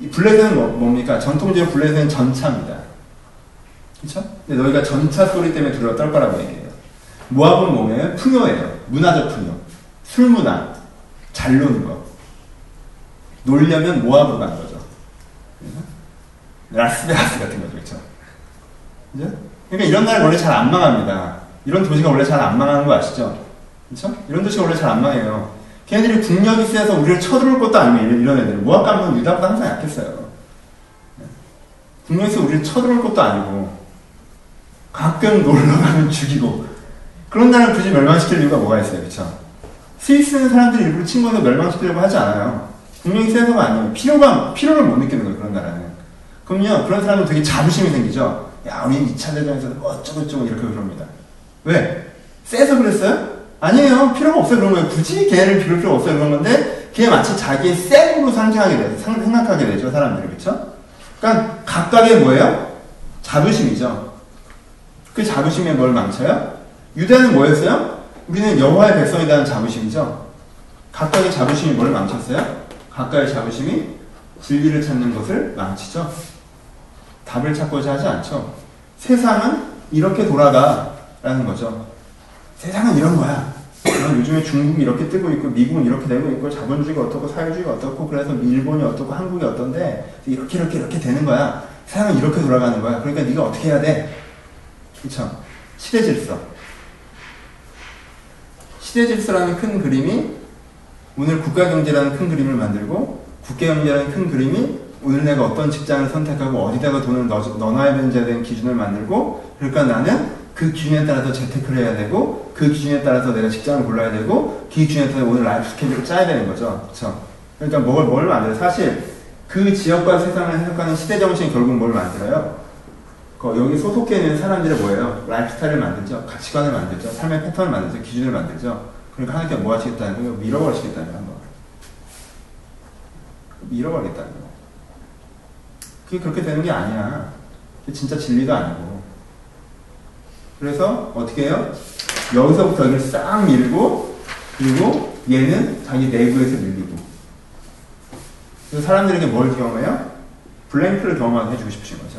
Speaker 1: 이 블레드는 뭐, 뭡니까? 전통적으로 블레드는 전차입니다. 그쵸? 근데 너희가 전차 소리 때문에 두려워 떨 거라고 얘기해요. 모압은 뭐예요? 풍요예요. 문화적 풍요. 술 문화. 잘 노는 거. 놀려면 모압으로 가는 거죠. 라스베가스 같은 거죠. 그쵸? 그죠? 그러니까 이런 나라 원래 잘 안 망합니다. 이런 도시가 원래 잘 안 망하는 거 아시죠? 그쵸? 이런 도시가 원래 잘 안 망해요. 걔네들이 국력이 세서 우리를 쳐들어올 것도 아니고 이런 애들. 모압 가면 유다보다 항상 약했어요. 국력에서 우리를 쳐들어올 것도 아니고 가끔 놀러 가면 죽이고 그런 나라를 굳이 멸망시킬 이유가 뭐가 있어요, 그렇죠? 스위스는 사람들이 일부러 친구에서 멸망시키려고 하지 않아요. 분명히 세서가 아니에요. 필요가 필요를 못 느끼는 거예요, 그런 나라는. 그럼요, 그런 사람은 되게 자부심이 생기죠. 야, 우리 2차 대전에서 뭐 어쩌고저쩌고 이렇게 그럽니다. 왜? 세서 그랬어요? 아니에요. 필요가 없어요. 그런 거예요. 굳이 걔를 비울 필요 없어요. 그런 건데, 걔 마치 자기의 쌩으로 상징하게 되죠. 생각하게 되죠, 사람들이. 그렇죠? 그러니까 각각의 뭐예요? 자부심이죠. 그 자부심에 뭘 망쳐요? 유대는 뭐였어요? 우리는 여호와의 백성이라는 자부심이죠. 각각의 자부심이 뭘 망쳤어요? 각각의 자부심이 진리를 찾는 것을 망치죠. 답을 찾고자 하지 않죠. 세상은 이렇게 돌아가 라는 거죠. 세상은 이런 거야. 아, 요즘에 중국이 이렇게 뜨고 있고 미국은 이렇게 되고 있고 자본주의가 어떻고 사회주의가 어떻고 그래서 일본이 어떻고 한국이 어떤데 이렇게 이렇게 이렇게 되는 거야. 세상은 이렇게 돌아가는 거야. 그러니까 네가 어떻게 해야 돼? 그쵸? 시대 질서. 시대 질서라는 큰 그림이 오늘 국가 경제라는 큰 그림을 만들고 국가 경제라는 큰 그림이 오늘 내가 어떤 직장을 선택하고 어디다가 돈을 넣, 넣어놔야 되는지에 대한 기준을 만들고 그러니까 나는 그 기준에 따라서 재테크를 해야 되고 그 기준에 따라서 내가 직장을 골라야 되고 그 기준에 따라서 오늘 life 스케줄을 짜야 되는 거죠. 그렇죠? 그러니까 뭘, 뭘 만들어요? 사실 그 지역과 세상을 해석하는 시대 정신이 결국 뭘 만들어요? 여기 소속해 있는 사람들이 뭐예요? 라이프 스타일을 만들죠. 가치관을 만들죠. 삶의 패턴을 만들죠. 기준을 만들죠. 그러니까 하나님께 뭐 하시겠다는 거예요? 밀어버리시겠다는 거예요. 한번. 밀어버리겠다는 거예요. 그게 그렇게 되는 게 아니야. 그게 진짜 진리가 아니고. 그래서 어떻게 해요? 여기서부터 여기를 싹 밀고 그리고 얘는 자기 내부에서 밀리고 그래서 사람들에게 뭘 경험해요? 블랭크를 경험하게 해주고 싶으신 거죠.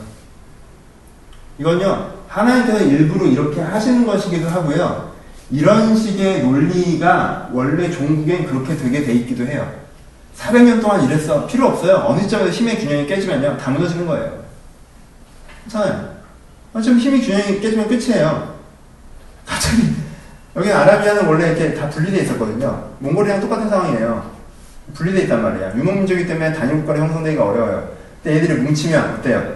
Speaker 1: 이건요, 하나님께서 일부러 이렇게 하시는 것이기도 하고요. 이런 식의 논리가 원래 종국엔 그렇게 되게 돼 있기도 해요. 400년 동안 이랬어. 필요 없어요. 어느 시점에서 힘의 균형이 깨지면요. 다 무너지는 거예요. 괜찮아요. 어차피 힘의 균형이 깨지면 끝이에요. 갑자기, 여기 아라비아는 원래 이렇게 다 분리되어 있었거든요. 몽골이랑 똑같은 상황이에요. 분리되어 있단 말이야. 유목민족이기 때문에 단일 국가를 형성되기가 어려워요. 근데 애들이 뭉치면 어때요?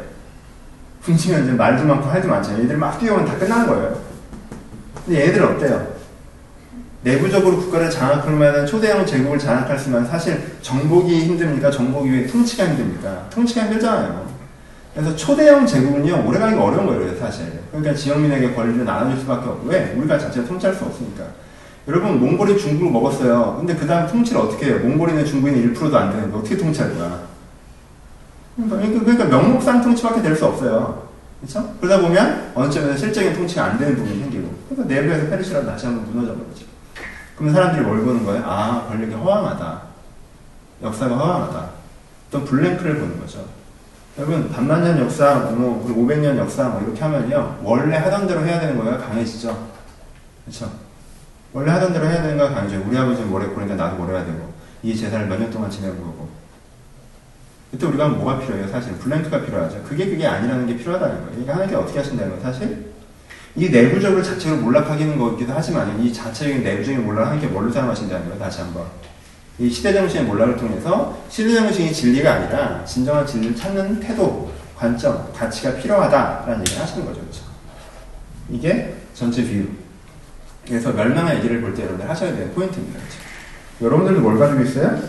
Speaker 1: 뭉치면 이제 말도 많고 할도 많잖아요. 얘들이 막 뛰어오면 다 끝나는 거예요. 근데 얘들 어때요? 내부적으로 국가를 장악할 만한 초대형 제국을 장악할 수만 사실 정복이 힘듭니까? 정복이 왜 통치가 힘듭니까? 통치가 힘들잖아요. 그래서 초대형 제국은요, 오래가기가 어려운 거예요, 사실. 그러니까 지역민에게 권리를 나눠줄 수밖에 없고, 왜? 우리가 자체를 통치할 수 없으니까. 여러분, 몽골이 중국을 먹었어요. 근데 그 다음 통치를 어떻게 해요? 몽골인의 중국인은 1%도 안 되는데 어떻게 통치할 거야? 그러니까, 그러니까 명목상 통치밖에 될 수 없어요. 그렇죠? 그러다 보면 어느 점에서 실적인 통치가 안 되는 부분이 생기고 그래서 내부에서 페르시아가 다시 한번 무너져 버리죠. 그러면 사람들이 뭘 보는 거예요? 아, 권력이 허황하다. 역사가 허황하다. 또 블랭크를 보는 거죠. 여러분, 반만 년 역사, 뭐, 500년 역사, 뭐, 이렇게 하면요. 원래 하던 대로 해야 되는 거예요. 강해지죠. 그렇죠? 원래 하던 대로 해야 되는 거가 강해져요. 우리 아버지는 뭘 했고, 그러니까 나도 뭘 해야 되고. 이 제사를 몇 년 동안 지내고 거고. 그때 우리가 뭐가 필요해요? 사실 블랭크가 필요하죠. 그게 그게 아니라는 게 필요하다는 거예요. 이게 하나님께 어떻게 하신다는 거예요? 사실 이 내부적으로 자체로 몰락하기는 거기도 하지만 이 자체적인 내부적인 몰락을 하나님께 뭘로 사용하신다는 거예요? 다시 한번. 이 시대정신의 몰락을 통해서 시대정신이 진리가 아니라 진정한 진리를 찾는 태도, 관점, 가치가 필요하다라는 얘기를 하시는 거죠. 그렇죠? 이게 전체 view. 그래서 멸망의 얘기를 볼 때 여러분들 하셔야 되는 포인트입니다. 그렇죠? 여러분들도 뭘 가지고 있어요?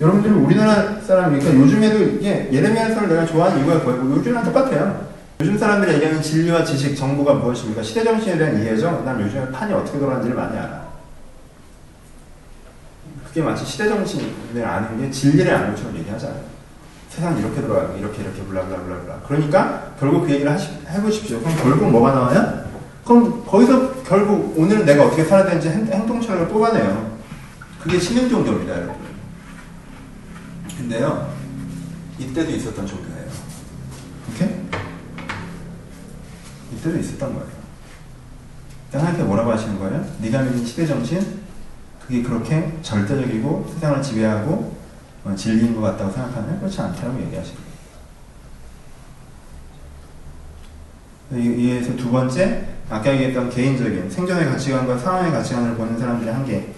Speaker 1: 여러분들이 우리나라 사람이니까 요즘에도 이게 예레미야 서를 내가 좋아하는 이유가 뭐예요? 요즘이랑 똑같아요. 요즘 사람들이 얘기하는 진리와 지식, 정보가 무엇입니까? 시대 정신에 대한 이해죠? 난 요즘에 판이 어떻게 돌아가는지를 많이 알아. 그게 마치 시대 정신을 아는 게 진리를 아는 것처럼 얘기하잖아요. 세상이 이렇게 돌아가고 이렇게 이렇게 블라블라블라블라. 그러니까 결국 그 얘기를 하시, 해보십시오. 그럼 결국 뭐가 나와요? 그럼 거기서 결국 오늘 내가 어떻게 살아야 되는지 행동 철학을 뽑아내요. 그게 신흥 종교입니다, 여러분. 근데요, 이때도 있었던 종교예요. 오케이? 이때도 있었던 거예요. 하나님께 뭐라고 하시는 거예요? 네가 믿는 시대 정신, 그게 그렇게 절대적이고 세상을 지배하고 어, 진리인 것 같다고 생각하면 그렇지 않다고 얘기하시는 거예요. 이에서 두 번째, 아까 얘기했던 개인적인 생존의 가치관과 상황의 가치관을 보는 사람들의 한계.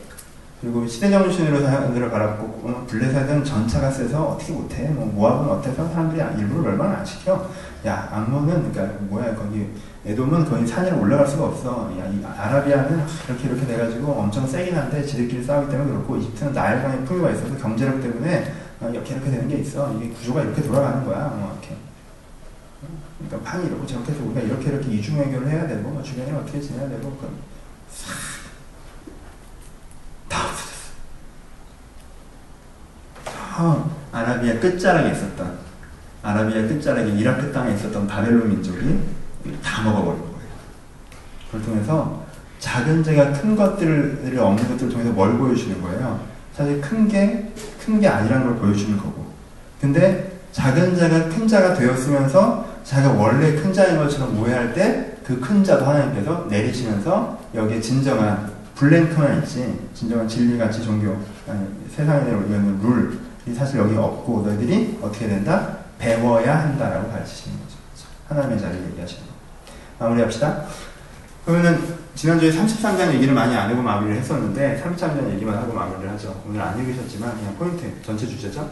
Speaker 1: 그리고 시대정신으로 사람들을 바라보고 어, 블레셋은 전차가 세서 어떻게 못해? 뭐 모압은 어때서? 사람들이 일부러 멸망을 안 시켜? 야 암몬은 그러니까 뭐야 거기 에돔은 거의 산위로 올라갈 수가 없어. 야 이 아라비아는 이렇게 이렇게 돼가지고 엄청 세긴 한데 지들끼리 싸우기 때문에 그렇고 이집트는 나일강의 풍요가 있어서 경제력 때문에 어, 이렇게 이렇게 되는 게 있어. 이게 구조가 이렇게 돌아가는 거야. 뭐 이렇게. 그러니까 판이 이렇고 저렇게 해서 우리가 이렇게 이렇게 이중 해결을 해야 되고 뭐 주변에 어떻게 지내야 되고 그 저 아라비아 끝자락에 있었던 아라비아 끝자락에 이라크 땅에 있었던 바벨론 민족이 다 먹어버린 거예요. 그걸 통해서 작은 자가 큰 것들을 없는 것들을 통해서 뭘 보여주는 거예요? 사실 큰 게 큰 게 아니라는 걸 보여주는 거고. 근데 작은 자가 큰 자가 되었으면서 자가 원래 큰 자인 것처럼 오해할 때 그 큰 자도 하나님께서 내리시면서 여기에 진정한 블랭크만 있지 진정한 진리가치 종교 아니 세상에 대한 룰이 사실 여기 없고 너희들이 어떻게 된다? 배워야 한다라고 가르치시는 거죠. 하나님의 자리를 얘기하시는 거. 마무리합시다. 그러면은 지난주에 33장 얘기를 많이 안 하고 마무리를 했었는데 33장 얘기만 하고 마무리를 하죠. 오늘 안 읽으셨지만 그냥 포인트 전체 주제죠.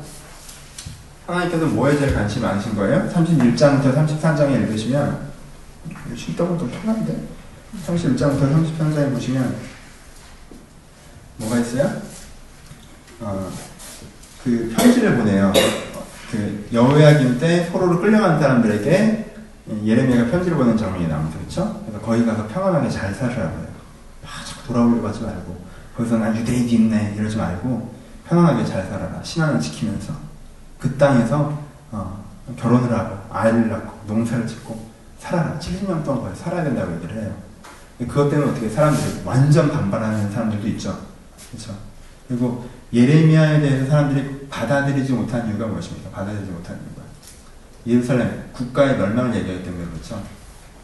Speaker 1: 하나님께서 뭐에 제일 관심이 많으신 거예요? 31장부터 33장에 읽으시면 쉽다고 좀 편한데 31장부터 33장에 보시면 뭐가 있어요? 어, 그 편지를 보내요. 그 여호야김 때 포로로 끌려간 사람들에게 예레미야가 편지를 보낸 장면이 나옵니다. 그렇죠? 그래서 거기 가서 평안하게 잘 살으라고 해요. 막 자꾸 돌아오려고 하지 말고 거기서 난 유대인이 있네 이러지 말고 편안하게 잘 살아라. 신앙을 지키면서 그 땅에서 어, 결혼을 하고 아이를 낳고 농사를 짓고 살아라. 70년 동안 거기 살아야 된다고 얘기를 해요. 그것 때문에 어떻게 사람들이 완전 반발하는 사람들도 있죠. 그렇죠? 그리고 예레미야에 대해서 사람들이 받아들이지 못한 이유가 무엇입니까? 받아들이지 못한 이유가 예루살렘 국가의 멸망을 얘기하기 때문에 그렇죠.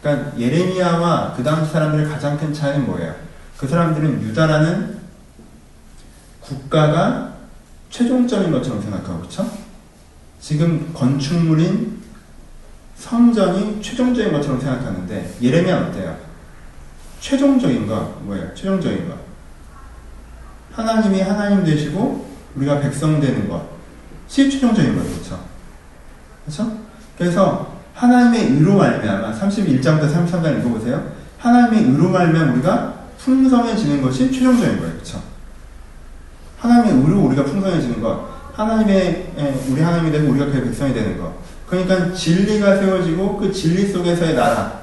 Speaker 1: 그러니까 예레미야와 그 당시 사람들의 가장 큰 차이는 뭐예요? 그 사람들은 유다라는 국가가 최종점인 것처럼 생각하고 그렇죠? 지금 건축물인 성전이 최종적인 것처럼 생각하는데 예레미야는 어때요? 최종적인 거 뭐예요? 최종적인 거 하나님이 하나님 되시고 우리가 백성 되는 것이 최종적인 거죠. 그렇죠? 그렇죠? 그래서 하나님의 의로 말미암아 31장부터 33장 읽어보세요. 하나님의 의로 말미암아 우리가 풍성해지는 것이 최종적인 거예요. 그렇죠? 하나님의 의로 우리가 풍성해지는 것, 하나님의 우리 하나님이 되고 우리가 그의 백성이 되는 것. 그러니까 진리가 세워지고 그 진리 속에서의 나라,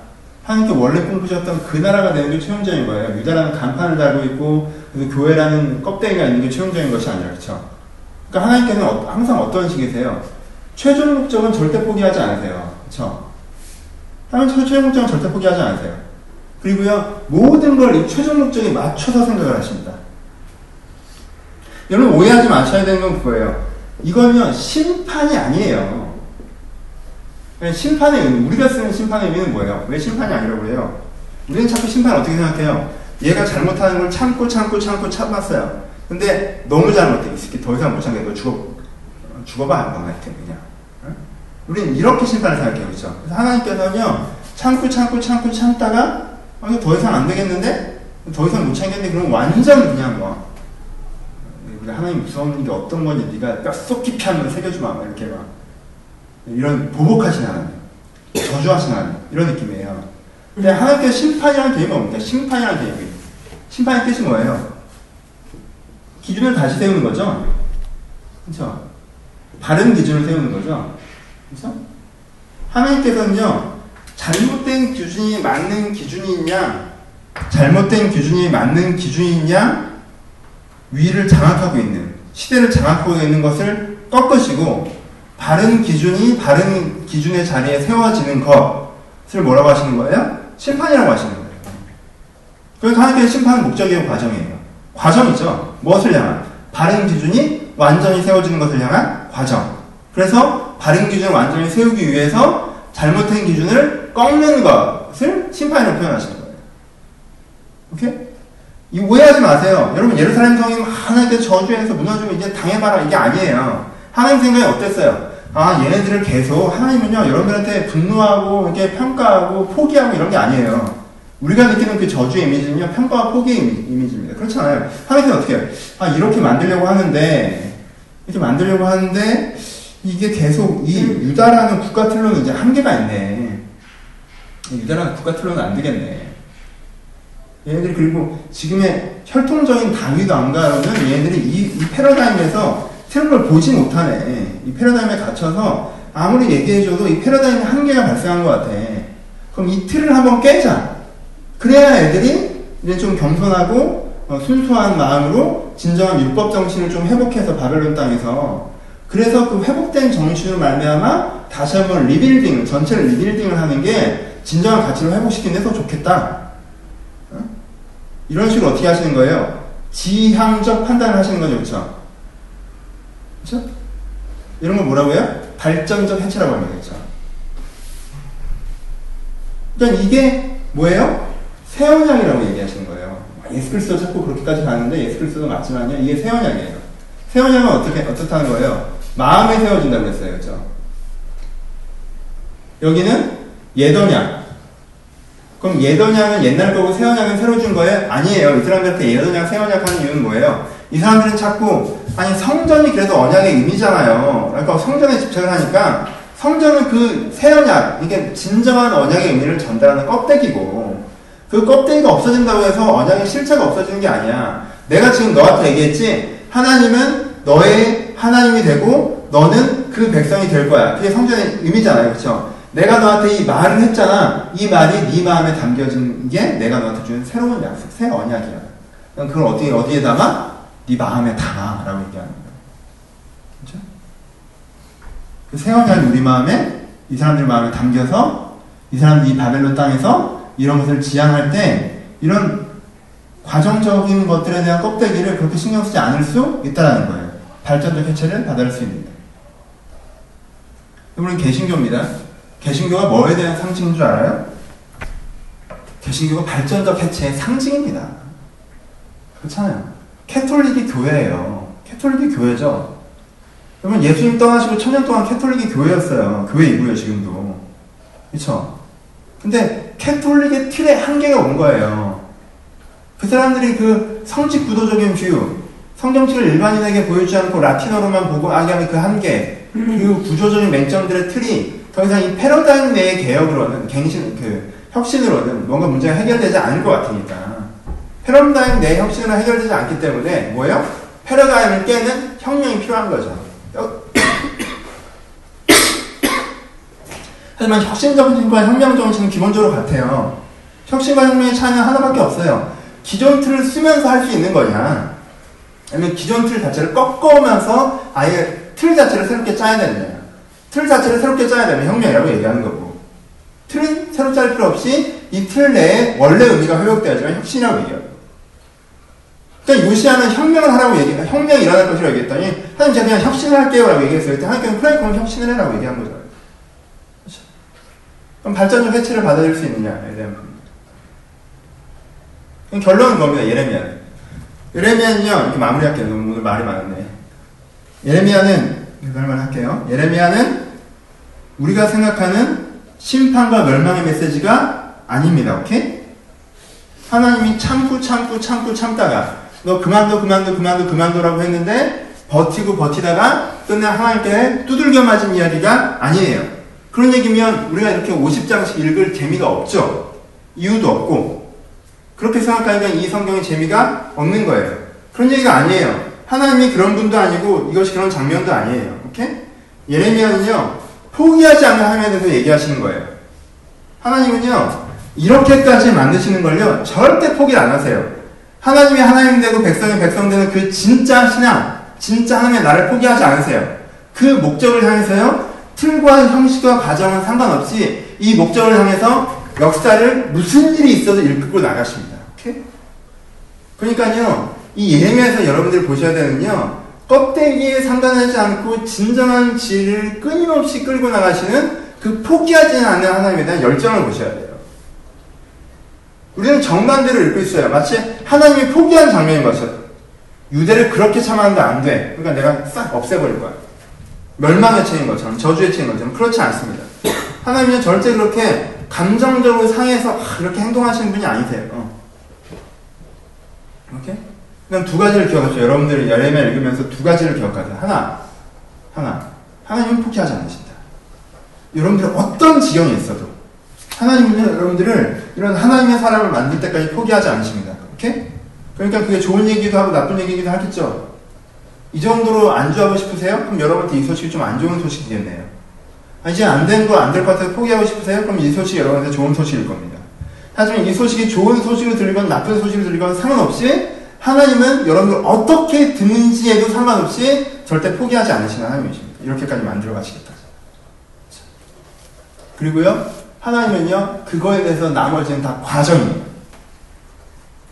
Speaker 1: 하나님께 원래 꿈꾸셨던 그 나라가 되는 게 최종적인 거예요. 유다라는 간판을 달고 있고 교회라는 껍데기가 있는 게 최종적인 것이 아니라 그렇죠. 그러니까 하나님께서는 어, 항상 어떤 식이세요? 최종 목적은 절대 포기하지 않으세요. 그렇죠? 하나님 최종 목적은 절대 포기하지 않으세요. 그리고요 모든 걸 이 최종 목적에 맞춰서 생각을 하십니다. 여러분 오해하지 마셔야 되는 건 그거예요. 이거는 심판이 아니에요. 심판의 의미, 우리가 쓰는 심판의 의미는 뭐예요? 왜 심판이 아니라고 그래요? 우리는 자꾸 심판 어떻게 생각해요? 얘가 잘못하는 걸 참고 참고 참고 참았어요. 근데 너무 잘못해. 이 새끼 더 이상 못 참겠어. 너 죽어, 죽어봐. 한번 하여튼 그냥. 어? 우리는 이렇게 심판을 생각해요. 그래서 하나님께서는요. 참고 참고 참고 참다가 어, 이거 더 이상 안 되겠는데? 더 이상 못 참겠는데? 그럼 완전 그냥 뭐 우리 하나님 무서운 게 어떤 건지 네가 뼛속 깊이 한번 새겨주마. 이렇게 막 이런 보복하신 하나님, 저주하신 하나님 이런 느낌이에요. 근데 하나님께서 심판이라는 개념이 뭡니까? 심판이라는 개념이 심판의 뜻이 뭐예요? 기준을 다시 세우는 거죠. 그렇죠? 바른 기준을 세우는 거죠. 그렇죠? 하나님께서는요 잘못된 기준이 맞는 기준이냐, 잘못된 기준이 맞는 기준이냐 위를 장악하고 있는 시대를 장악하고 있는 것을 꺾으시고 바른 기준이 바른 기준의 자리에 세워지는 것을 뭐라고 하시는 거예요? 심판이라고 하시는 거예요. 그래서 하나님께서 심판은 목적이고 과정이에요. 과정이죠. 무엇을 향한? 바른 기준이 완전히 세워지는 것을 향한 과정. 그래서 바른 기준을 완전히 세우기 위해서 잘못된 기준을 꺾는 것을 심판이라고 표현하시는 거예요. 오케이? 이 오해하지 마세요. 여러분 예루살렘 성이 하나님께서 저주해서 무너지면 이제 당해봐라 이게 아니에요. 하나님 생각이 어땠어요? 아 얘네들을 계속 하나님은요 여러분들한테 분노하고 이렇게 평가하고 포기하고 이런 게 아니에요. 우리가 느끼는 그 저주의 이미지는요 평가와 포기의 이미지입니다. 그렇잖아요. 하나님께서 어떻게 해요? 아 이렇게 만들려고 하는데 이렇게 만들려고 하는데 이게 계속 이 유다라는 국가 틀로는 이제 한계가 있네. 유다라는 국가 틀로는 안 되겠네. 얘네들이 그리고 지금의 혈통적인 당위도 안 가로는 얘네들이 이, 이 패러다임에서 새로운 걸 보지 못하네. 이 패러다임에 갇혀서 아무리 얘기해줘도 이 패러다임에 한계가 발생한 것 같아. 그럼 이 틀을 한번 깨자. 그래야 애들이 이제 좀 겸손하고 어, 순수한 마음으로 진정한 율법 정신을 좀 회복해서 바벨론 땅에서 그래서 그 회복된 정신으로 말미암아 다시 한번 리빌딩, 전체를 rebuilding을 하는 게 진정한 가치를 회복시키는 데서 좋겠다. 어? 이런 식으로 어떻게 하시는 거예요? 지향적 판단을 하시는 거죠, 그렇죠? 그렇죠? 이런 걸 뭐라고 해요? 발전적 해체라고 합니다. 그렇죠? 그러니까 이게 뭐예요? 새 언약이라고 얘기하시는 거예요. 예수 그리스도 찾고 그렇게까지 가는데 예수 그리스도도 맞지만요. 이게. 새 언약은 어떻게 어떻다는 거예요? 마음에 세워진다고 그랬어요. 그죠? 여기는 예언약. 그럼 예언약은 옛날 거고 새 언약은 새로 준 거예요? 아니에요. 이 사람들한테 예언약, 새 언약 하는 이유는 뭐예요? 이 사람들은 자꾸 아니 성전이 그래도 언약의 의미잖아요. 그러니까 성전에 집착을 하니까 성전은 그 새 언약, 이게 진정한 언약의 의미를 전달하는 껍데기고 그 껍데기가 없어진다고 해서 언약의 실체가 없어지는 게 아니야. 내가 지금 너한테 얘기했지. 하나님은 너의 하나님이 되고 너는 그 백성이 될 거야. 그게 성전의 의미잖아요. 그렇죠? 내가 너한테 이 말을 했잖아. 이 말이 네 마음에 담겨진 게 내가 너한테 주는 새로운 약속, 새 언약이야. 그럼 그걸 어디 어디에 담아? 네 마음에 담아라고 얘기하는 거야. 그렇죠? 그새 언약이 우리 마음에 이 사람들 마음에 담겨서 이 사람들이 바벨론 땅에서 이런 것을 지향할 때 이런 과정적인 것들에 대한 껍데기를 그렇게 신경 쓰지 않을 수 있다는 거예요. 발전적 해체를 받을 수 있는. 여러분 개신교입니다. 개신교가 뭐에 대한 상징인 줄 알아요? 개신교가 발전적 해체의 상징입니다. 그렇잖아요. 캐톨릭이 교회예요. 캐톨릭이 교회죠. 여러분 예수님 떠나시고 천년 동안 캐톨릭이 교회였어요. 교회이고요 지금도. 그렇죠? 근데 캐톨릭의 틀에 한계가 온 거예요. 그 사람들이 그 성직 구도적인 view, 성경책을 일반인에게 보여주지 않고 라틴어로만 보고 얘기하는 그 한계, 그 구조적인 맹점들의 틀이 더 이상 이 패러다임 내의 개혁으로는 갱신, 그 혁신으로는 뭔가 문제가 해결되지 않을 것 같으니까. 패러다임 내 혁신으로 해결되지 않기 때문에 뭐예요? 패러다임을 깨는 혁명이 필요한 거죠. (coughs) 하지만 혁신 정신과 혁명 정신은 기본적으로 같아요. 혁신과 혁명의 차이는 하나밖에 없어요. 기존 틀을 쓰면서 할 수 있는 거냐, 아니면 기존 틀 자체를 꺾어오면서 아예 틀 자체를 새롭게 짜야 되느냐. 틀 자체를 새롭게 짜야 되면 혁명이라고 얘기하는 거고, 틀은 새로 짤 필요 없이 이 틀 내에 원래 의미가 회복되어야지만 혁신이라고 얘기해요. 그러니까 요시아는 혁명을 하라고 얘기해. 혁명이 일어날 것이라고 얘기했더니, 하나님 제가 그냥 혁신을 할게요. 라고 얘기했어요. 그때 하나님께서 그래, 그럼 혁신을 해라고 얘기한 거죠. 그렇죠? 그럼 발전적 해체를 받아들일 수 있느냐에 대한 결론은 겁니다. 예레미야는. 예레미야는요. 이렇게 마무리할게요. 오늘 말이 많았네. 예레미야는 이거 할만 할게요. 예레미야는 우리가 생각하는 심판과 멸망의 메시지가 아닙니다. 오케이? 하나님이 참고 참고 참고 참다가 너 그만둬 그만둬 그만둬 그만둬라고 했는데 버티고 버티다가 끝내 하나님께 두들겨 맞은 이야기가 아니에요. 그런 얘기면 우리가 이렇게 50장씩 읽을 재미가 없죠. 이유도 없고 그렇게 생각하니까 이 성경의 재미가 없는 거예요. 그런 얘기가 아니에요. 하나님이 그런 분도 아니고 이것이 그런 장면도 아니에요. 오케이? 예레미야는요. 포기하지 않는 하나님에 대해서 얘기하시는 거예요. 하나님은요. 이렇게까지 만드시는 걸요. 절대 포기를 안 하세요. 하나님이 하나님 되고 백성이 백성 되는 그 진짜 신앙, 진짜 하나님의 나를 포기하지 않으세요. 그 목적을 향해서요. 틀과 형식과 과정은 상관없이 이 목적을 향해서 역사를 무슨 일이 있어도 읽고 나가십니다. 그러니까요, 이 예레미야에서 여러분들이 보셔야 되는요, 껍데기에 상관하지 않고 진정한 질을 끊임없이 끌고 나가시는 그 포기하지 않는 하나님에 대한 열정을 보셔야 돼요. 우리는 정반대로 읽고 있어요. 마치 하나님이 포기한 장면인 것처럼. 유대를 그렇게 참았는데 안 돼. 그러니까 내가 싹 없애버릴 거야. 멸망의 책인 것처럼, 저주의 책인 것처럼. 그렇지 않습니다. 하나님은 절대 그렇게 감정적으로 상해서 이렇게 행동하시는 분이 아니세요. 어. 오케이? 그럼 두 가지를 기억하세요. 여러분들이 예레미야 읽으면서 두 가지를 기억하세요. 하나, 하나, 하나님은 포기하지 않으신다. 여러분들이 어떤 지경에 있어도 하나님은 여러분들을 이런 하나님의 사람을 만들 때까지 포기하지 않으십니다. 오케이? 그러니까 그게 좋은 얘기도 하고 나쁜 얘기도 하겠죠. 이 정도로 안주하고 싶으세요? 그럼 여러분한테 이 소식이 좀 안 좋은 소식이겠네요. 아, 이제 안 된 거 안 될 것 같아서 포기하고 싶으세요? 그럼 이 소식이 여러분한테 좋은 소식일 겁니다. 하지만 이 소식이 좋은 소식을 들리건 나쁜 소식을 들리건 상관없이 하나님은 여러분들 어떻게 듣는지에도 상관없이 절대 포기하지 않으시는 하나님이십니다. 이렇게까지 만들어 가시겠다. 그리고요, 하나님은요, 그거에 대해서 나머지는 다 과정이에요.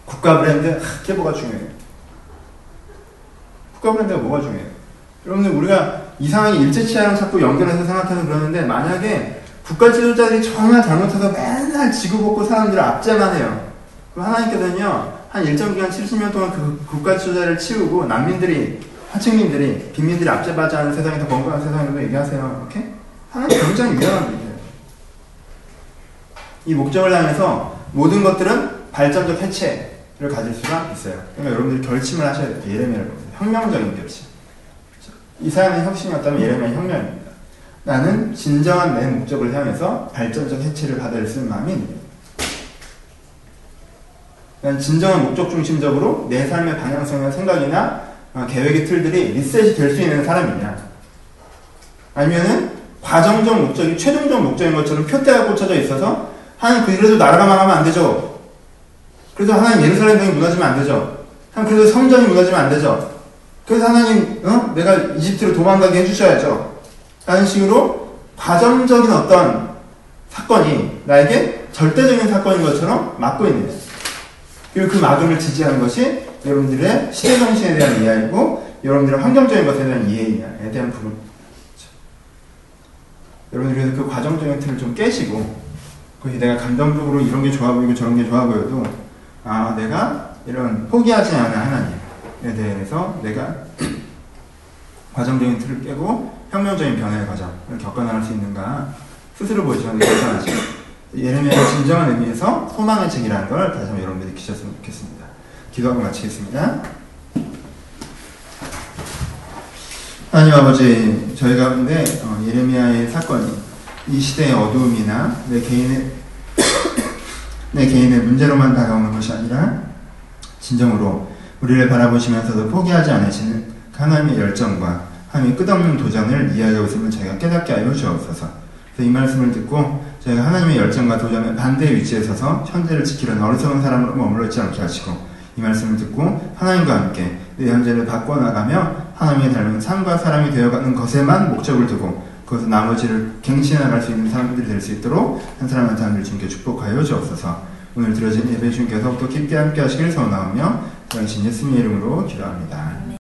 Speaker 1: 국가 브랜드, 그게 뭐가 중요해요. 국가 브랜드가 뭐가 중요해요. 여러분들, 우리가 이상하게 일제치하랑 자꾸 연결해서 생각해서 그러는데, 만약에 국가 지도자들이 정말 잘못해서 맨날 지구 벗고 사람들을 압제만 해요. 그럼 하나님께서는요, 한 일정 기간 70년 동안 그 국가 주자를 치우고 난민들이 하층민들이 빈민들이 앞제바지하는 세상이 더 건강한 세상이라고 얘기하세요. 오케이? 하나님 굉장히 일이에요. 이 목적을 향해서 모든 것들은 발전적 해체를 가질 수가 있어요. 그러니까 여러분들이 결심을 하셔야 돼요. 예레미야를 보세요. 혁명적인 결심. 이사야는 혁신이었다면 예레미야 혁명입니다. 나는 진정한 내 목적을 향해서 발전적 해체를 받을 쓴 마음이 있는 거예요. 난 진정한 목적 중심적으로 내 삶의 방향성이나 생각이나 어, 계획의 틀들이 리셋이 될 수 있는 사람이냐 아니면은 과정적 목적이 최종적 목적인 것처럼 표대가 꽂혀져 있어서 하나님 그래도 나라가 망하면 안 되죠 그래서 하나님 예루살렘 성이 무너지면 안 되죠 하나님 그래도 성전이 무너지면 안 되죠 그래서 하나님 어? 내가 이집트로 도망가게 해주셔야죠 라는 식으로 과정적인 어떤 사건이 나에게 절대적인 사건인 것처럼 막고 있는 거예요 그리고 그 막음을 지지하는 것이 여러분들의 시대 정신에 대한 이해이고 여러분들의 환경적인 것에 대한 이해에 대한 부분. 그렇죠. 여러분들이 그 과정적인 틀을 좀 깨시고 그것이 내가 감정적으로 이런 게 좋아 보이고 저런 게 좋아 보여도 아 내가 이런 포기하지 않은 하나님에 대해서 내가 (clears throat) 과정적인 틀을 깨고 혁명적인 변화의 과정을 겪어나갈 수 있는가 스스로 보시면 결정하시고 예레미야의 진정한 의미에서 소망의 책이라는 걸 다시 한번 여러분들이 느끼셨으면 좋겠습니다. 기도하고 마치겠습니다. 하나님 아버지, 저희 가운데 어, 예레미야의 사건이 이 시대의 어두움이나 내 개인의 내 개인의 문제로만 다가오는 것이 아니라 진정으로 우리를 바라보시면서도 포기하지 않으시는 그 하나님의 열정과 하나님의 끝없는 도전을 이해하고 있음을 저희가 깨닫게 하여 주옵소서. 그래서 이 말씀을 듣고 저희가 하나님의 열정과 도전의 반대 위치에 서서 현재를 지키려는 어리석은 사람으로 머물러 있지 않게 하시고 이 말씀을 듣고 하나님과 함께 내 현재를 바꿔나가며 하나님의 닮은 삶과 사람이 되어가는 것에만 목적을 두고 그것을 나머지를 갱신해 나갈 수 있는 사람들이 될 수 있도록 한 사람 한 사람들 주님께 축복하여 주옵소서 오늘 들어진 예배 주님께서 또 깊게 함께 하시길 소원하며 당신 예수님의 이름으로 기도합니다.